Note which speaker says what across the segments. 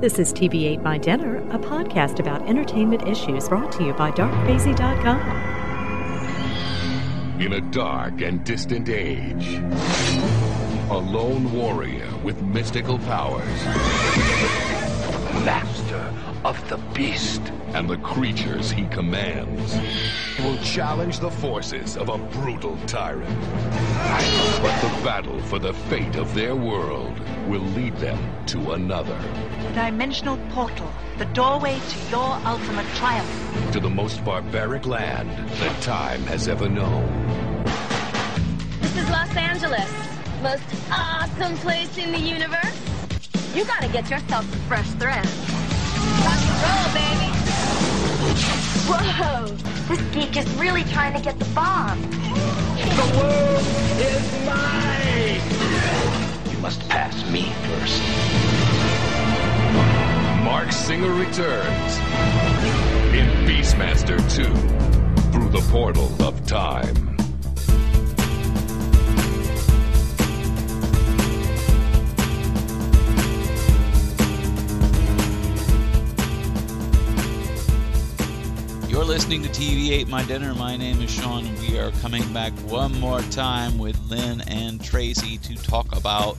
Speaker 1: This is TV Ate My Dinner, a podcast about entertainment issues brought to you by darkcrazy.com.
Speaker 2: In a dark and distant age, a lone warrior with mystical powers
Speaker 3: master of the beast.
Speaker 2: And the creatures he commands will challenge the forces of a brutal tyrant. But the battle for the fate of their world will lead them to another,
Speaker 4: dimensional portal, the doorway to your ultimate triumph.
Speaker 2: to the most barbaric land that time has ever known.
Speaker 5: This is Los Angeles, most awesome place in the universe. You gotta get yourself some fresh threads. Rock and roll, baby.
Speaker 4: Whoa! This geek is really trying to get the bomb.
Speaker 3: The world is mine. You must pass me first.
Speaker 2: Marc Singer returns in Beastmaster 2 through the portal of time.
Speaker 6: You're listening to TV Ate My Dinner. My name is Sean, and we are coming back one more time with Lynn and Tracy to talk about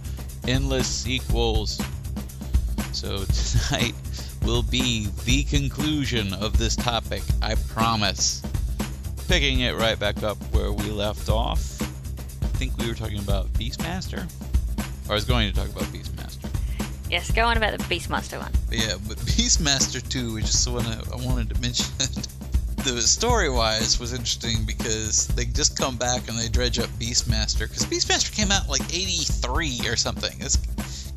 Speaker 6: endless sequels. So tonight will be the conclusion of this topic, I promise. Picking it right back up where we left off. I think we were talking about Beastmaster. Or I was going to talk about Beastmaster.
Speaker 7: Yes, go on about the Beastmaster one.
Speaker 6: Yeah, but Beastmaster 2, which is the one I I wanted to mention, the story wise was interesting because they just come back and they dredge up Beastmaster. Because Beastmaster came out like 83 or something. This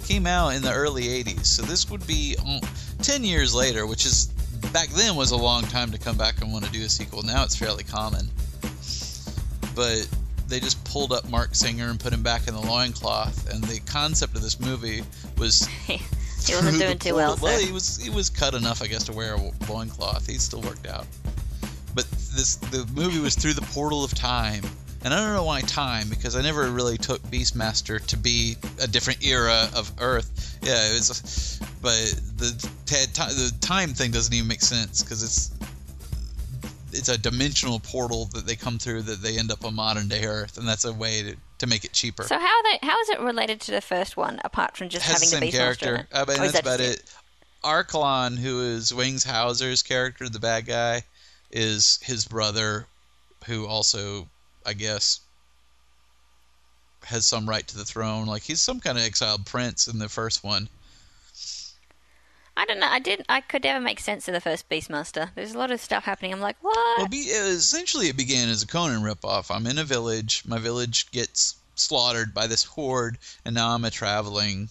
Speaker 6: came out in the early 80s. So this would be um, 10 years later, which is back then was a long time to come back and want to do a sequel. Now it's fairly common. But they just pulled up Marc Singer and put him back in the loincloth. And the concept of this movie was
Speaker 7: he wasn't doing too well.
Speaker 6: Well, he was he was cut enough, I guess, to wear a loincloth. He still worked out. This the movie was through the portal of time, and I don't know why time because I never really took Beastmaster to be a different era of Earth. Yeah, it was, but the the time thing doesn't even make sense because it's it's a dimensional portal that they come through that they end up on modern day Earth, and that's a way to, to make it cheaper.
Speaker 7: So how they? How is it related to the first one, apart from just having
Speaker 6: the
Speaker 7: the
Speaker 6: same
Speaker 7: Beastmaster? in
Speaker 6: character.
Speaker 7: it?
Speaker 6: I mean, that's
Speaker 7: that
Speaker 6: about it. Arklon, who is Wings Hauser's character, the bad guy, is his brother, who also, I guess, has some right to the throne. Like he's some kind of exiled prince in the first one.
Speaker 7: I don't know. I didn't. I could never make sense of the first Beastmaster. There's a lot of stuff happening. I'm like, what?
Speaker 6: Well, be, essentially, it began as a Conan ripoff. I'm in a village. My village gets slaughtered by this horde, and now I'm a traveling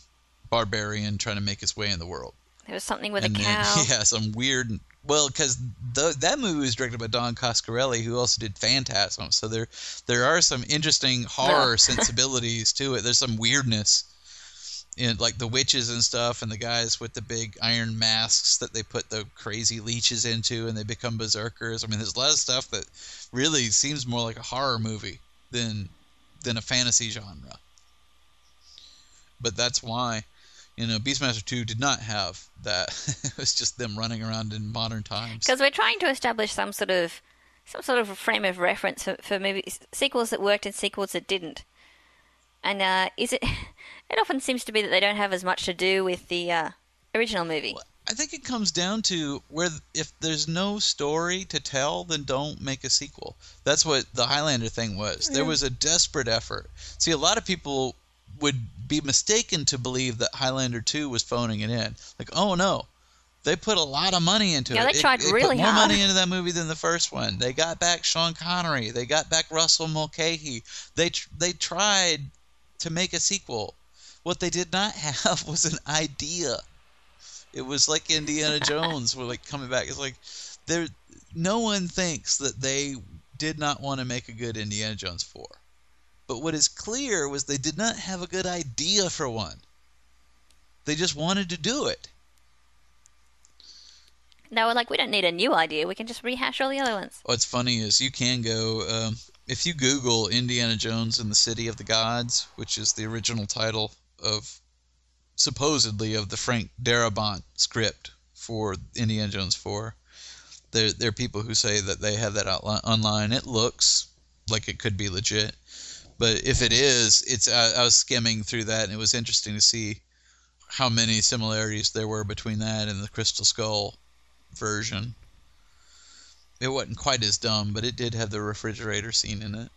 Speaker 6: barbarian trying to make his way in the world.
Speaker 7: there was something with
Speaker 6: and
Speaker 7: a
Speaker 6: then,
Speaker 7: cow.
Speaker 6: yeah, some weird. Well, because that movie was directed by Don Coscarelli, who also did Phantasm. So there, there are some interesting horror sensibilities to it. There's some weirdness in like the witches and stuff, and the guys with the big iron masks that they put the crazy leeches into, and they become berserkers. I mean, there's a lot of stuff that really seems more like a horror movie than than a fantasy genre. But that's why you know, Beastmaster 2 did not have that. it was just them running around in modern times.
Speaker 7: Because we're trying to establish some sort of some sort of frame of reference for, for movies, sequels that worked and sequels that didn't. And uh, is it? It often seems to be that they don't have as much to do with the uh, original movie.
Speaker 6: I think it comes down to where if there's no story to tell, then don't make a sequel. That's what the Highlander thing was. There was a desperate effort. See, a lot of people would be mistaken to believe that Highlander 2 was phoning it in. Like, oh no, they put a lot of money into
Speaker 7: Yeah,
Speaker 6: it.
Speaker 7: they tried
Speaker 6: It-
Speaker 7: really
Speaker 6: put more
Speaker 7: hard.
Speaker 6: money into that movie than the first one. They got back Sean Connery. They got back Russell Mulcahy. They tr- they tried to make a sequel. What they did not have was an idea. It was like Indiana Jones, were like coming back. It's like there, no one thinks that they did not want to make a good Indiana Jones four. But what is clear was they did not have a good idea for one. They just wanted to do it.
Speaker 7: They were like, we don't need a new idea. We can just rehash all the other ones.
Speaker 6: What's funny is you can go um, if you Google Indiana Jones and the City of the Gods, which is the original title of supposedly of the Frank Darabont script for Indiana Jones 4. There, there are people who say that they have that outline online. It looks like it could be legit, but if it is, it's. I, I was skimming through that, and it was interesting to see how many similarities there were between that and the Crystal Skull version. It wasn't quite as dumb, but it did have the refrigerator scene in it.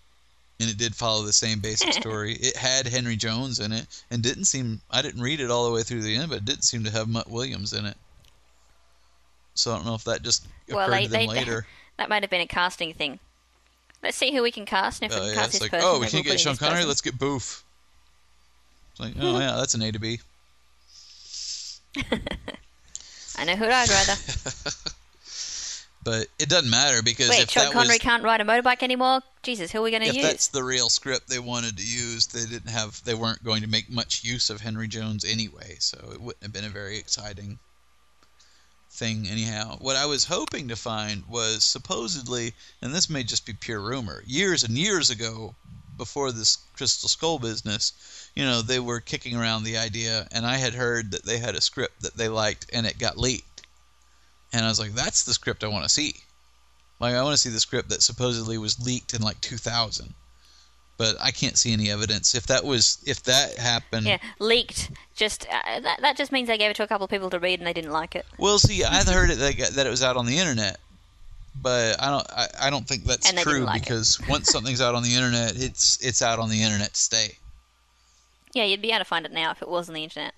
Speaker 6: And it did follow the same basic story. It had Henry Jones in it and didn't seem I didn't read it all the way through the end, but it didn't seem to have Mutt Williams in it. So I don't know if that just occurred
Speaker 7: Well, they,
Speaker 6: to them
Speaker 7: they,
Speaker 6: later.
Speaker 7: that might have been a casting thing. Let's see who we can cast, and if
Speaker 6: Oh,
Speaker 7: we can
Speaker 6: yeah.
Speaker 7: cast
Speaker 6: it's
Speaker 7: this
Speaker 6: like,
Speaker 7: person,
Speaker 6: oh, we can't
Speaker 7: we'll
Speaker 6: get Sean Connery,
Speaker 7: person.
Speaker 6: let's get Boof. It's like, oh hmm. yeah, that's an A to B.
Speaker 7: I know who I'd rather.
Speaker 6: But it doesn't matter because
Speaker 7: Wait,
Speaker 6: if
Speaker 7: Sean
Speaker 6: that
Speaker 7: Connery
Speaker 6: was
Speaker 7: can't ride a motorbike anymore. Jesus, who are we going to
Speaker 6: if
Speaker 7: use?
Speaker 6: that's the real script they wanted to use, they didn't have they weren't going to make much use of Henry Jones anyway, so it wouldn't have been a very exciting thing anyhow. What I was hoping to find was supposedly, and this may just be pure rumor, years and years ago before this Crystal Skull business, you know, they were kicking around the idea and I had heard that they had a script that they liked and it got leaked. And I was like, that's the script I want to see. Like I want to see the script that supposedly was leaked in like 2000. But I can't see any evidence. If that was if that happened,
Speaker 7: yeah, leaked. Just uh, that, that just means they gave it to a couple of people to read and they didn't like it.
Speaker 6: Well, see, I heard it that, that it was out on the internet, but I don't. I, I don't think that's true
Speaker 7: like
Speaker 6: because once something's out on the internet, it's it's out on the internet to stay.
Speaker 7: Yeah, you'd be able to find it now if it was on the internet,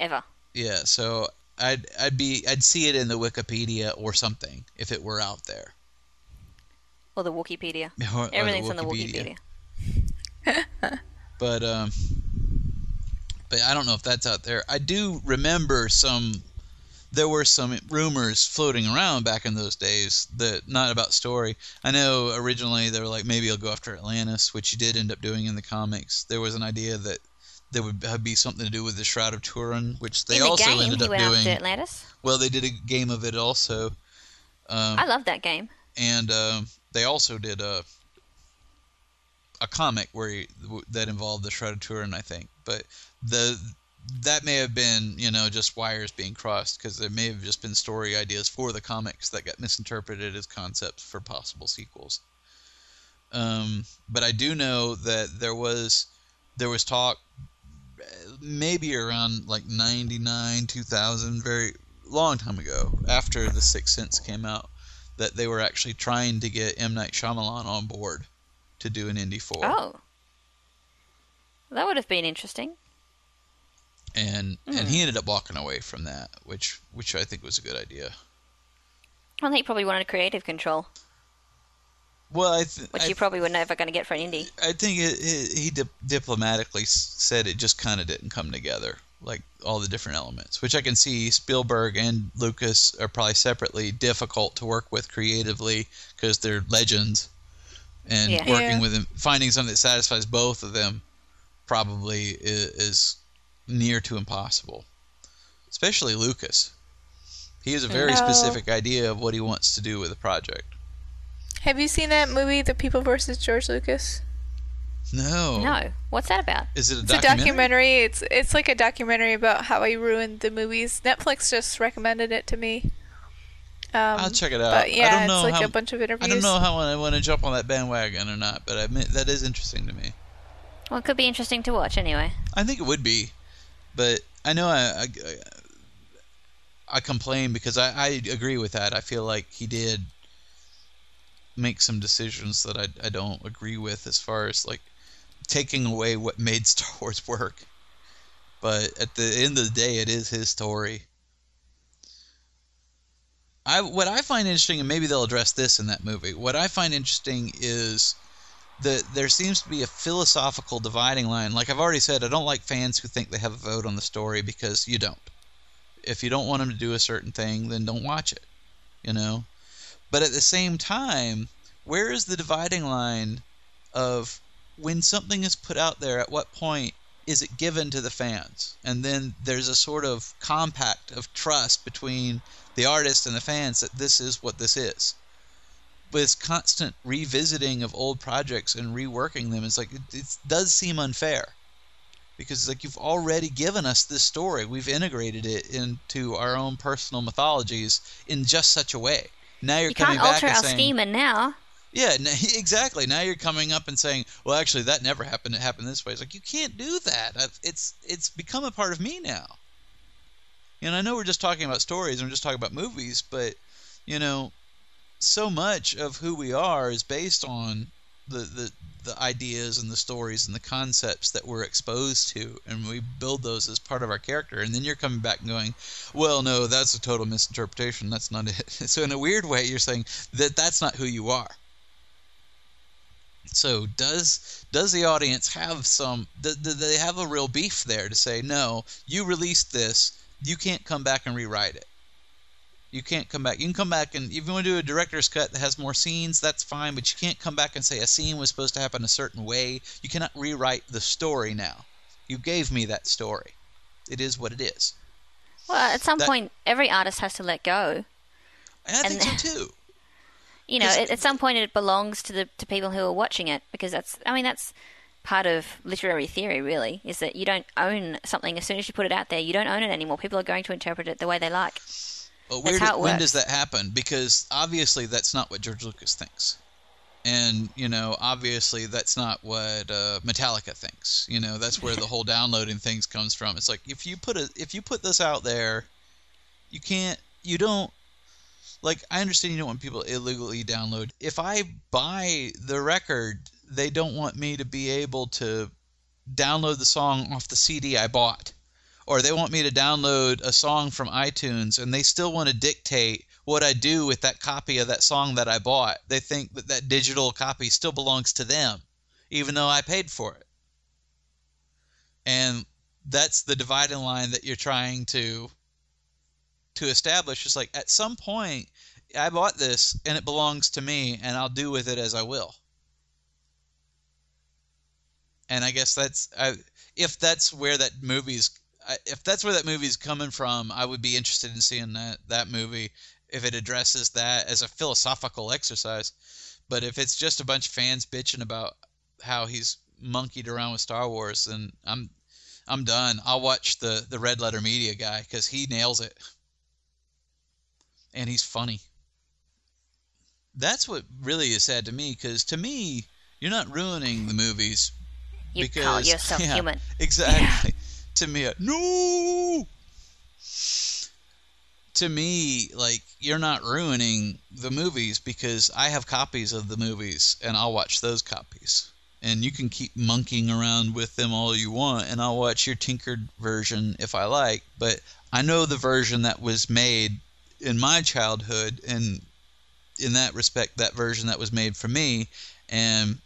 Speaker 7: ever.
Speaker 6: Yeah, so I'd I'd be I'd see it in the Wikipedia or something if it were out there.
Speaker 7: Or the Wikipedia.
Speaker 6: Or- or the
Speaker 7: Everything's on the
Speaker 6: Wikipedia. But um, but I don't know if that's out there. I do remember some. There were some rumors floating around back in those days that not about story. I know originally they were like maybe I'll go after Atlantis, which he did end up doing in the comics. There was an idea that there would be something to do with the Shroud of Turin, which they
Speaker 7: the
Speaker 6: also
Speaker 7: game,
Speaker 6: ended up doing.
Speaker 7: Atlantis.
Speaker 6: Well, they did a game of it also. Um,
Speaker 7: I love that game.
Speaker 6: and um, they also did a a comic where he, that involved the Turin, I think. But the that may have been you know just wires being crossed because there may have just been story ideas for the comics that got misinterpreted as concepts for possible sequels. Um, but I do know that there was there was talk maybe around like 99 2000 very long time ago after the sixth sense came out that they were actually trying to get M Night Shyamalan on board to do an Indy 4
Speaker 7: Oh. That would have been interesting.
Speaker 6: and and he hmm. ended up walking away from that which which I think was a good idea
Speaker 7: Well, he probably wanted creative control,
Speaker 6: well I, th-
Speaker 7: which
Speaker 6: I
Speaker 7: you probably were never going to get for an indie.
Speaker 6: I think it, it, he dip- diplomatically said it just kind of didn't come together, like all the different elements, which I can see Spielberg and Lucas are probably separately difficult to work with creatively because they're legends, and
Speaker 7: Yeah.
Speaker 6: working
Speaker 8: Yeah.
Speaker 6: with them, finding something that satisfies both of them, probably is, is near to impossible. Especially Lucas, he has a very
Speaker 8: Oh.
Speaker 6: specific idea of what he wants to do with the project.
Speaker 8: Have you seen that movie, The People versus George Lucas?
Speaker 6: No,
Speaker 7: No, what's that about?
Speaker 6: is it a
Speaker 8: It's a
Speaker 6: documentary?
Speaker 8: documentary. It's it's like a documentary about how he ruined the movies. Netflix just recommended it to me. Um,
Speaker 6: I'll check it out.
Speaker 8: But yeah,
Speaker 6: I don't know
Speaker 8: it's like
Speaker 6: how,
Speaker 8: a bunch of interviews.
Speaker 6: I don't know how I want to jump on that bandwagon or not, but I admit that is interesting to me.
Speaker 7: Well, it could be interesting to watch anyway.
Speaker 6: I think it would be, but I know I I, I complain because I, I agree with that. I feel like he did make some decisions that I, I don't agree with as far as like taking away what made Star Wars work. But at the end of the day, it is his story. I what I find interesting, and maybe they'll address this in that movie. What I find interesting is that there seems to be a philosophical dividing line. Like I've already said, I don't like fans who think they have a vote on the story because you don't. If you don't want them to do a certain thing, then don't watch it. You know. But at the same time, where is the dividing line of when something is put out there? At what point is it given to the fans? And then there's a sort of compact of trust between the artist and the fans that this is what this is with constant revisiting of old projects and reworking them, it's like it, it does seem unfair. because like you've already given us this story. We've integrated it into our own personal mythologies in just such a way. Now you're
Speaker 7: You
Speaker 6: coming
Speaker 7: can't
Speaker 6: back
Speaker 7: alter
Speaker 6: and
Speaker 7: our
Speaker 6: saying,
Speaker 7: schema now.
Speaker 6: yeah, exactly. Now you're coming up and saying, "Well, actually, that never happened. It happened this way." It's like you can't do that. It's it's become a part of me now. And I know we're just talking about stories and we're just talking about movies, but you know, so much of who we are is based on the the the ideas and the stories and the concepts that we're exposed to, and we build those as part of our character. And then you're coming back and going, "Well, no, that's a total misinterpretation. That's not it." So in a weird way, you're saying that that's not who you are. So does does the audience have some? Do, do they have a real beef there to say, "No, you released this. You can't come back and rewrite it." You can't come back. You can come back and if you want to do a director's cut that has more scenes, that's fine, but you can't come back and say a scene was supposed to happen a certain way. You cannot rewrite the story now. You gave me that story. It is what it is.
Speaker 7: Well, at some
Speaker 6: That-
Speaker 7: point, every artist has to let go.
Speaker 6: And I
Speaker 7: And-
Speaker 6: think so too.
Speaker 7: You know, at, at some point, it belongs to the to people who are watching it because that's. I mean, that's part of literary theory. Really, is that you don't own something as soon as you put it out there. You don't own it anymore. People are going to interpret it the way they like. That's
Speaker 6: where do- when does that happen? Because obviously that's not what George Lucas thinks, and you know obviously that's not what uh, Metallica thinks. You know that's where the whole downloading things comes from. It's like if you put a if you put this out there, you can't you don't like I understand you don't want people illegally download. If I buy the record, they don't want me to be able to download the song off the CD I bought or they want me to download a song from iTunes and they still want to dictate what I do with that copy of that song that I bought. They think that that digital copy still belongs to them, even though I paid for it. And that's the dividing line that you're trying to to establish. It's like at some point I bought this and it belongs to me and I'll do with it as I will. And I guess that's I, if that's where that movie's if that's where that movie's coming from, I would be interested in seeing that that movie if it addresses that as a philosophical exercise. But if it's just a bunch of fans bitching about how he's monkeyed around with Star Wars, then I'm I'm done. I'll watch the the Red Letter Media guy because he nails it, and he's funny. That's what really is sad to me because to me, you're not ruining the movies
Speaker 7: You
Speaker 6: because
Speaker 7: call yourself
Speaker 6: yeah,
Speaker 7: human.
Speaker 6: Exactly. To me, uh, no. To me, like you're not ruining the movies because I have copies of the movies and I'll watch those copies. And you can keep monkeying around with them all you want, and I'll watch your tinkered version if I like. But I know the version that was made in my childhood, and in that respect, that version that was made for me. And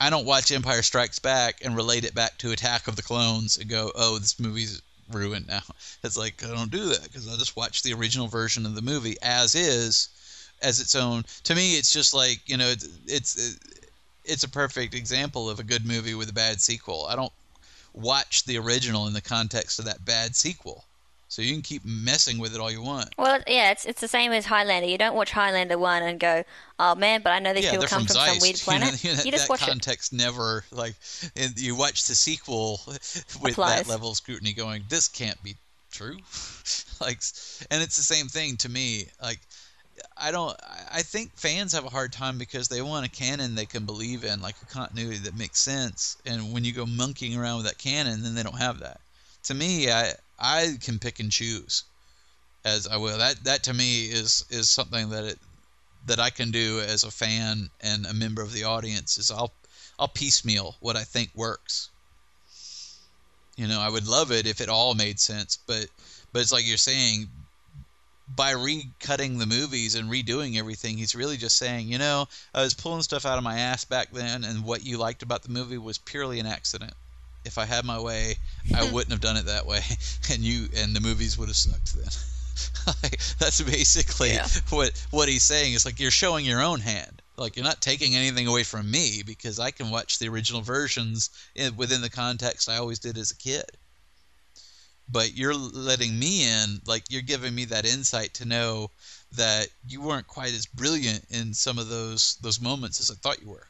Speaker 6: I don't watch Empire Strikes Back and relate it back to Attack of the Clones and go, "Oh, this movie's ruined now." It's like I don't do that because I just watch the original version of the movie as is, as its own. To me, it's just like you know, it's it's it's a perfect example of a good movie with a bad sequel. I don't watch the original in the context of that bad sequel. So you can keep messing with it all you want.
Speaker 7: Well, yeah, it's it's the same as Highlander. You don't watch Highlander one and go, "Oh man," but I know these
Speaker 6: yeah,
Speaker 7: people come
Speaker 6: from
Speaker 7: from, some weird
Speaker 6: You know,
Speaker 7: planet.
Speaker 6: you know,
Speaker 7: You just
Speaker 6: that
Speaker 7: watch it.
Speaker 6: context never like. And you watch the sequel with
Speaker 7: Applies.
Speaker 6: that level of scrutiny, going, "This can't be true." like, and it's the same thing to me. Like, I don't. I- I think fans have a hard time because they want a canon they can believe in, like a continuity that makes sense. And when you go monkeying around with that canon, then they don't have that. To me, I I can pick and choose as I will. That that to me is is something that it that I can do as a fan and a member of the audience is I'll I'll piecemeal what I think works. You know, I would love it if it all made sense, but but it's like you're saying by recutting the movies and redoing everything, he's really just saying, you know, I was pulling stuff out of my ass back then and what you liked about the movie was purely an accident. If I had my way, I hmm. wouldn't have done it that way and you and the movies would have sucked then. like, that's basically
Speaker 7: Yeah.
Speaker 6: what what he's saying. It's like you're showing your own hand. Like you're not taking anything away from me because I can watch the original versions in, within the context I always did as a kid. But you're letting me in, like you're giving me that insight to know that you weren't quite as brilliant in some of those those moments as I thought you were.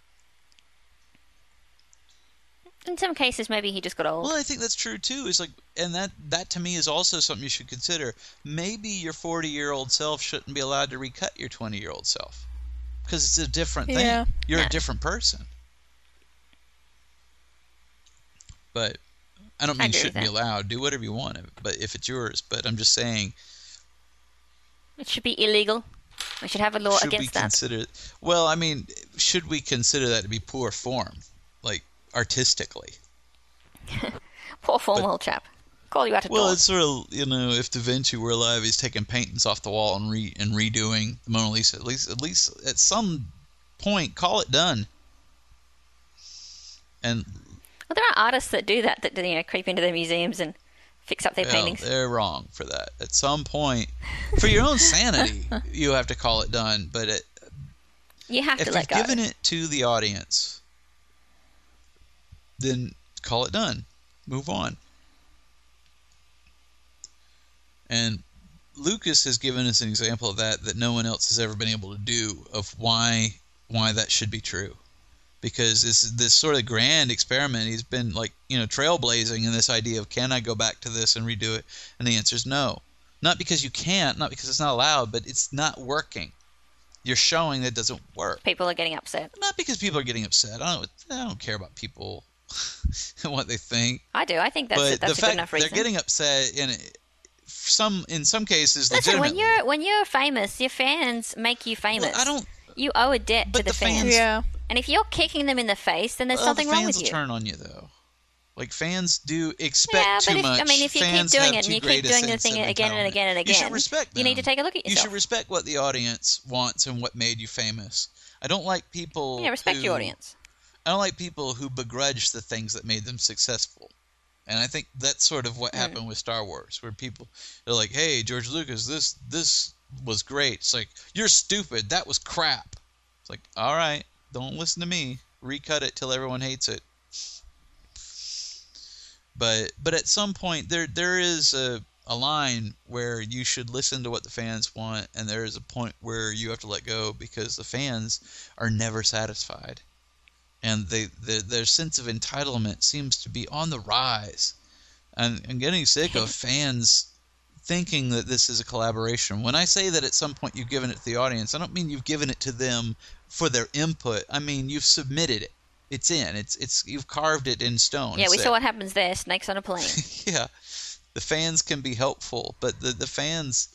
Speaker 7: In some cases, maybe he just got old.
Speaker 6: Well, I think that's true too. Is like, and that that to me is also something you should consider. Maybe your 40 year old self shouldn't be allowed to recut your 20 year old self because it's a different thing.
Speaker 8: Yeah.
Speaker 6: You're
Speaker 7: Yeah.
Speaker 6: a different person. But I don't mean
Speaker 7: with
Speaker 6: shouldn't be allowed. Do whatever you want, but if it's yours. But I'm just saying,
Speaker 7: It should be illegal. We should have a law
Speaker 6: should we
Speaker 7: against that.
Speaker 6: consider? Well, I mean, should we consider that to be poor form, like artistically?
Speaker 7: Poor form,
Speaker 6: but-
Speaker 7: old chap. Call you out at
Speaker 6: Well, it's sort of you know, if Da Vinci were alive, he's taking paintings off the wall and re and redoing the Mona Lisa. At least, at least at some point, call it done. And
Speaker 7: Well, there are artists that do that, that you know, creep into their museums and fix up their
Speaker 6: well,
Speaker 7: paintings.
Speaker 6: they're wrong for that. At some point, for your own sanity, you have to call it done. But it,
Speaker 7: You have
Speaker 6: if
Speaker 7: to
Speaker 6: you've
Speaker 7: let go.
Speaker 6: given it to the audience, then call it done. Move on. And Lucas has given us an example of that that no one else has ever been able to do of why why that should be true. Because this this sort of grand experiment, he's been like you know trailblazing in this idea of can I go back to this and redo it? And the answer is no. Not because you can't, not because it's not allowed, but it's not working. You're showing that it doesn't work
Speaker 7: People are getting upset.
Speaker 6: not because people are getting upset. I don't. I don't care about people what they think.
Speaker 7: I do. I think that's,
Speaker 6: but
Speaker 7: a, that's
Speaker 6: the
Speaker 7: a good
Speaker 6: fact
Speaker 7: enough
Speaker 6: they're getting upset in some in some cases
Speaker 7: Listen, when you're when you're famous, your fans make you famous.
Speaker 6: I don't.
Speaker 7: You owe a debt
Speaker 6: But
Speaker 7: to the,
Speaker 6: the
Speaker 7: fans.
Speaker 6: fans-
Speaker 8: Yeah.
Speaker 7: And if you're kicking them in the face, then there's
Speaker 6: well,
Speaker 7: something
Speaker 6: the
Speaker 7: wrong
Speaker 6: fans
Speaker 7: with
Speaker 6: will
Speaker 7: you.
Speaker 6: turn on you though. Like fans do expect
Speaker 7: yeah,
Speaker 6: too
Speaker 7: if,
Speaker 6: much.
Speaker 7: I mean, if you keep doing it and you keep doing the
Speaker 6: sense
Speaker 7: thing again and again and again,
Speaker 6: you should respect
Speaker 7: you need to take a look at yourself.
Speaker 6: You should respect what the audience wants and what made you famous. I don't like people.
Speaker 7: yeah, respect your audience.
Speaker 6: I don't like people who begrudge the things that made them successful. And I think that's sort of what happened with Star Wars, where people they're like, "Hey, George Lucas, this this was great." It's like, "You're stupid. That was crap." It's like, "All right, don't listen to me. Recut it till everyone hates it." But but at some point there there is a a line where you should listen to what the fans want, and there is a point where you have to let go because the fans are never satisfied and they, their their sense of entitlement seems to be on the rise. And I'm getting sick of fans thinking that this is a collaboration. When I say that at some point you've given it to the audience, I don't mean you've given it to them for their input. I mean you've submitted it. It's in. It's it's you've carved it in stone.
Speaker 7: Yeah, we saw what happens there. Snakes on a plane.
Speaker 6: yeah, the fans can be helpful, but the the fans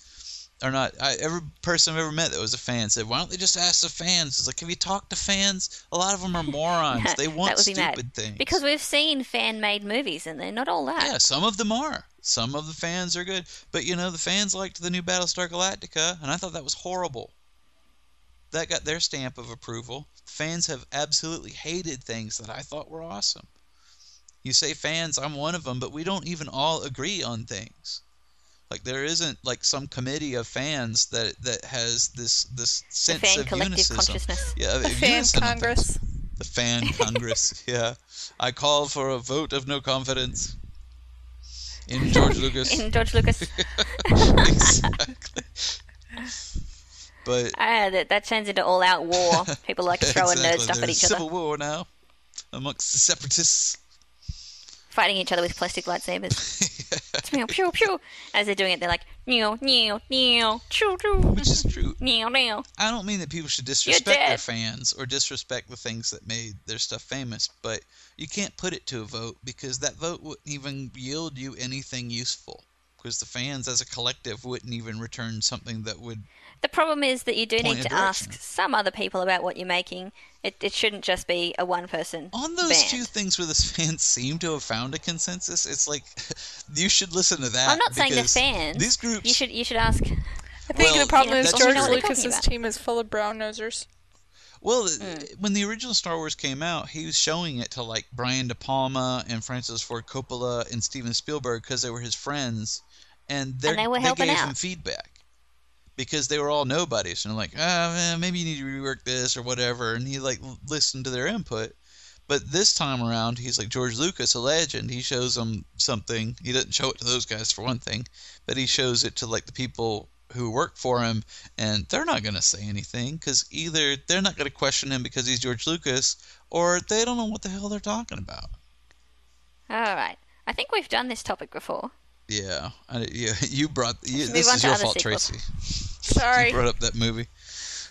Speaker 6: are not. I, every person I've ever met that was a fan said, "Why don't they just ask the fans?" It's like, have you talked to fans? A lot of them are morons. they want
Speaker 7: that would be
Speaker 6: stupid
Speaker 7: mad.
Speaker 6: things.
Speaker 7: Because we've seen fan-made movies, and they're not all that.
Speaker 6: yeah, some of them are. Some of the fans are good, but you know the fans liked the new Battlestar Galactica, and I thought that was horrible. That got their stamp of approval. Fans have absolutely hated things that I thought were awesome. You say fans, I'm one of them, but we don't even all agree on things. Like there isn't like some committee of fans that that has this this
Speaker 7: the
Speaker 6: sense
Speaker 7: fan
Speaker 6: of
Speaker 7: collective
Speaker 6: unicism.
Speaker 7: consciousness.
Speaker 6: Yeah,
Speaker 8: The fan congress.
Speaker 6: The fan congress. yeah, I call for a vote of no confidence in George Lucas.
Speaker 7: In George Lucas.
Speaker 6: exactly. But
Speaker 7: Ah, that, that turns into all-out war. People like to throw a nerd
Speaker 6: exactly,
Speaker 7: stuff at
Speaker 6: there's
Speaker 7: each other,
Speaker 6: civil war now amongst the separatists.
Speaker 7: Fighting each other with plastic lightsabers. pew pew pew. As they're doing it, they're like meow meow meow choo choo
Speaker 6: Which is true.
Speaker 7: meow meow.
Speaker 6: I don't mean that people should disrespect their fans or disrespect the things that made their stuff famous, but you can't put it to a vote because that vote wouldn't even yield you anything useful. Because the fans as a collective wouldn't even return something that would.
Speaker 7: The problem is that you do
Speaker 6: Point
Speaker 7: need to ask some other people about what you're making. It, it shouldn't just be a one-person
Speaker 6: On those
Speaker 7: band.
Speaker 6: two things where the fans seem to have found a consensus, it's like you should listen to that.
Speaker 7: I'm not saying the fans.
Speaker 6: These groups.
Speaker 7: You should you should ask.
Speaker 8: I think
Speaker 6: Well,
Speaker 8: the problem
Speaker 7: you know,
Speaker 8: is George
Speaker 6: true.
Speaker 7: what
Speaker 8: Lucas's team is full of brown nosers.
Speaker 6: Well,
Speaker 7: Hmm.
Speaker 6: when the original Star Wars came out, he was showing it to like Brian De Palma and Francis Ford Coppola and Steven Spielberg because they were his friends, and, they're-
Speaker 7: And they were helping
Speaker 6: gave
Speaker 7: out.
Speaker 6: him feedback because they were all nobodies and they're like, ah, man, maybe you need to rework this or whatever, and he like listened to their input. But this time around, he's like George Lucas, a legend. He shows them something. He doesn't show it to those guys for one thing, but he shows it to like the people who work for him, and they're not going to say anything because either they're not going to question him because he's George Lucas, or they don't know what the hell they're talking about.
Speaker 7: All right. I think we've done this topic before.
Speaker 6: Yeah, I, yeah. You brought you, this is your fault,
Speaker 7: sequels.
Speaker 6: Tracy.
Speaker 8: Sorry.
Speaker 6: You brought up that movie.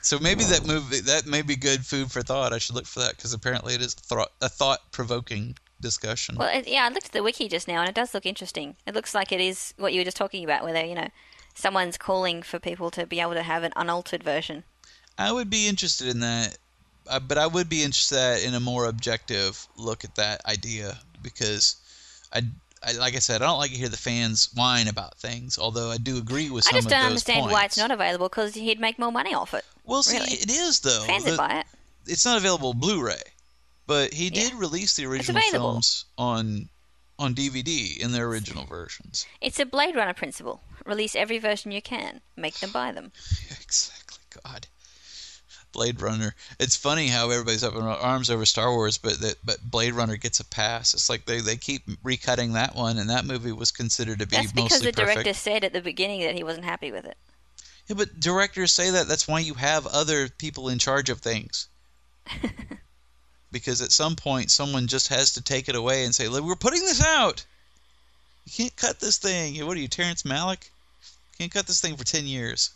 Speaker 6: So maybe that movie that may be good food for thought. I should look for that because apparently it is thro- a thought-provoking discussion.
Speaker 7: Well, it, yeah, I looked at the wiki just now, and it does look interesting. It looks like it is what you were just talking about, where they, you know, someone's calling for people to be able to have an unaltered version.
Speaker 6: I would be interested in that, uh, but I would be interested in a more objective look at that idea because I, I like I said, I don't like to hear the fans whine about things. Although I do agree with some of those I just don't
Speaker 7: understand
Speaker 6: points.
Speaker 7: why it's not available because he'd make more money off it.
Speaker 6: Well, see,
Speaker 7: really.
Speaker 6: it is though.
Speaker 7: Fans would buy it.
Speaker 6: It's not available Blu-ray, but he did
Speaker 7: Yeah.
Speaker 6: release the original films on on DVD in their original versions.
Speaker 7: It's a Blade Runner principle. Release every version you can. Make them buy them.
Speaker 6: exactly. God. Blade Runner. It's funny how everybody's up in arms over Star Wars, but that but Blade Runner gets a pass. It's like they, they keep recutting that one, and that movie was considered to be
Speaker 7: That's because the director
Speaker 6: perfect.
Speaker 7: said at the beginning that he wasn't happy with it.
Speaker 6: Yeah, but directors say that. That's why you have other people in charge of things. because at some point, someone just has to take it away and say, "Look, we're putting this out. You can't cut this thing. What are you, Terrence Malick? Can't cut this thing for ten years."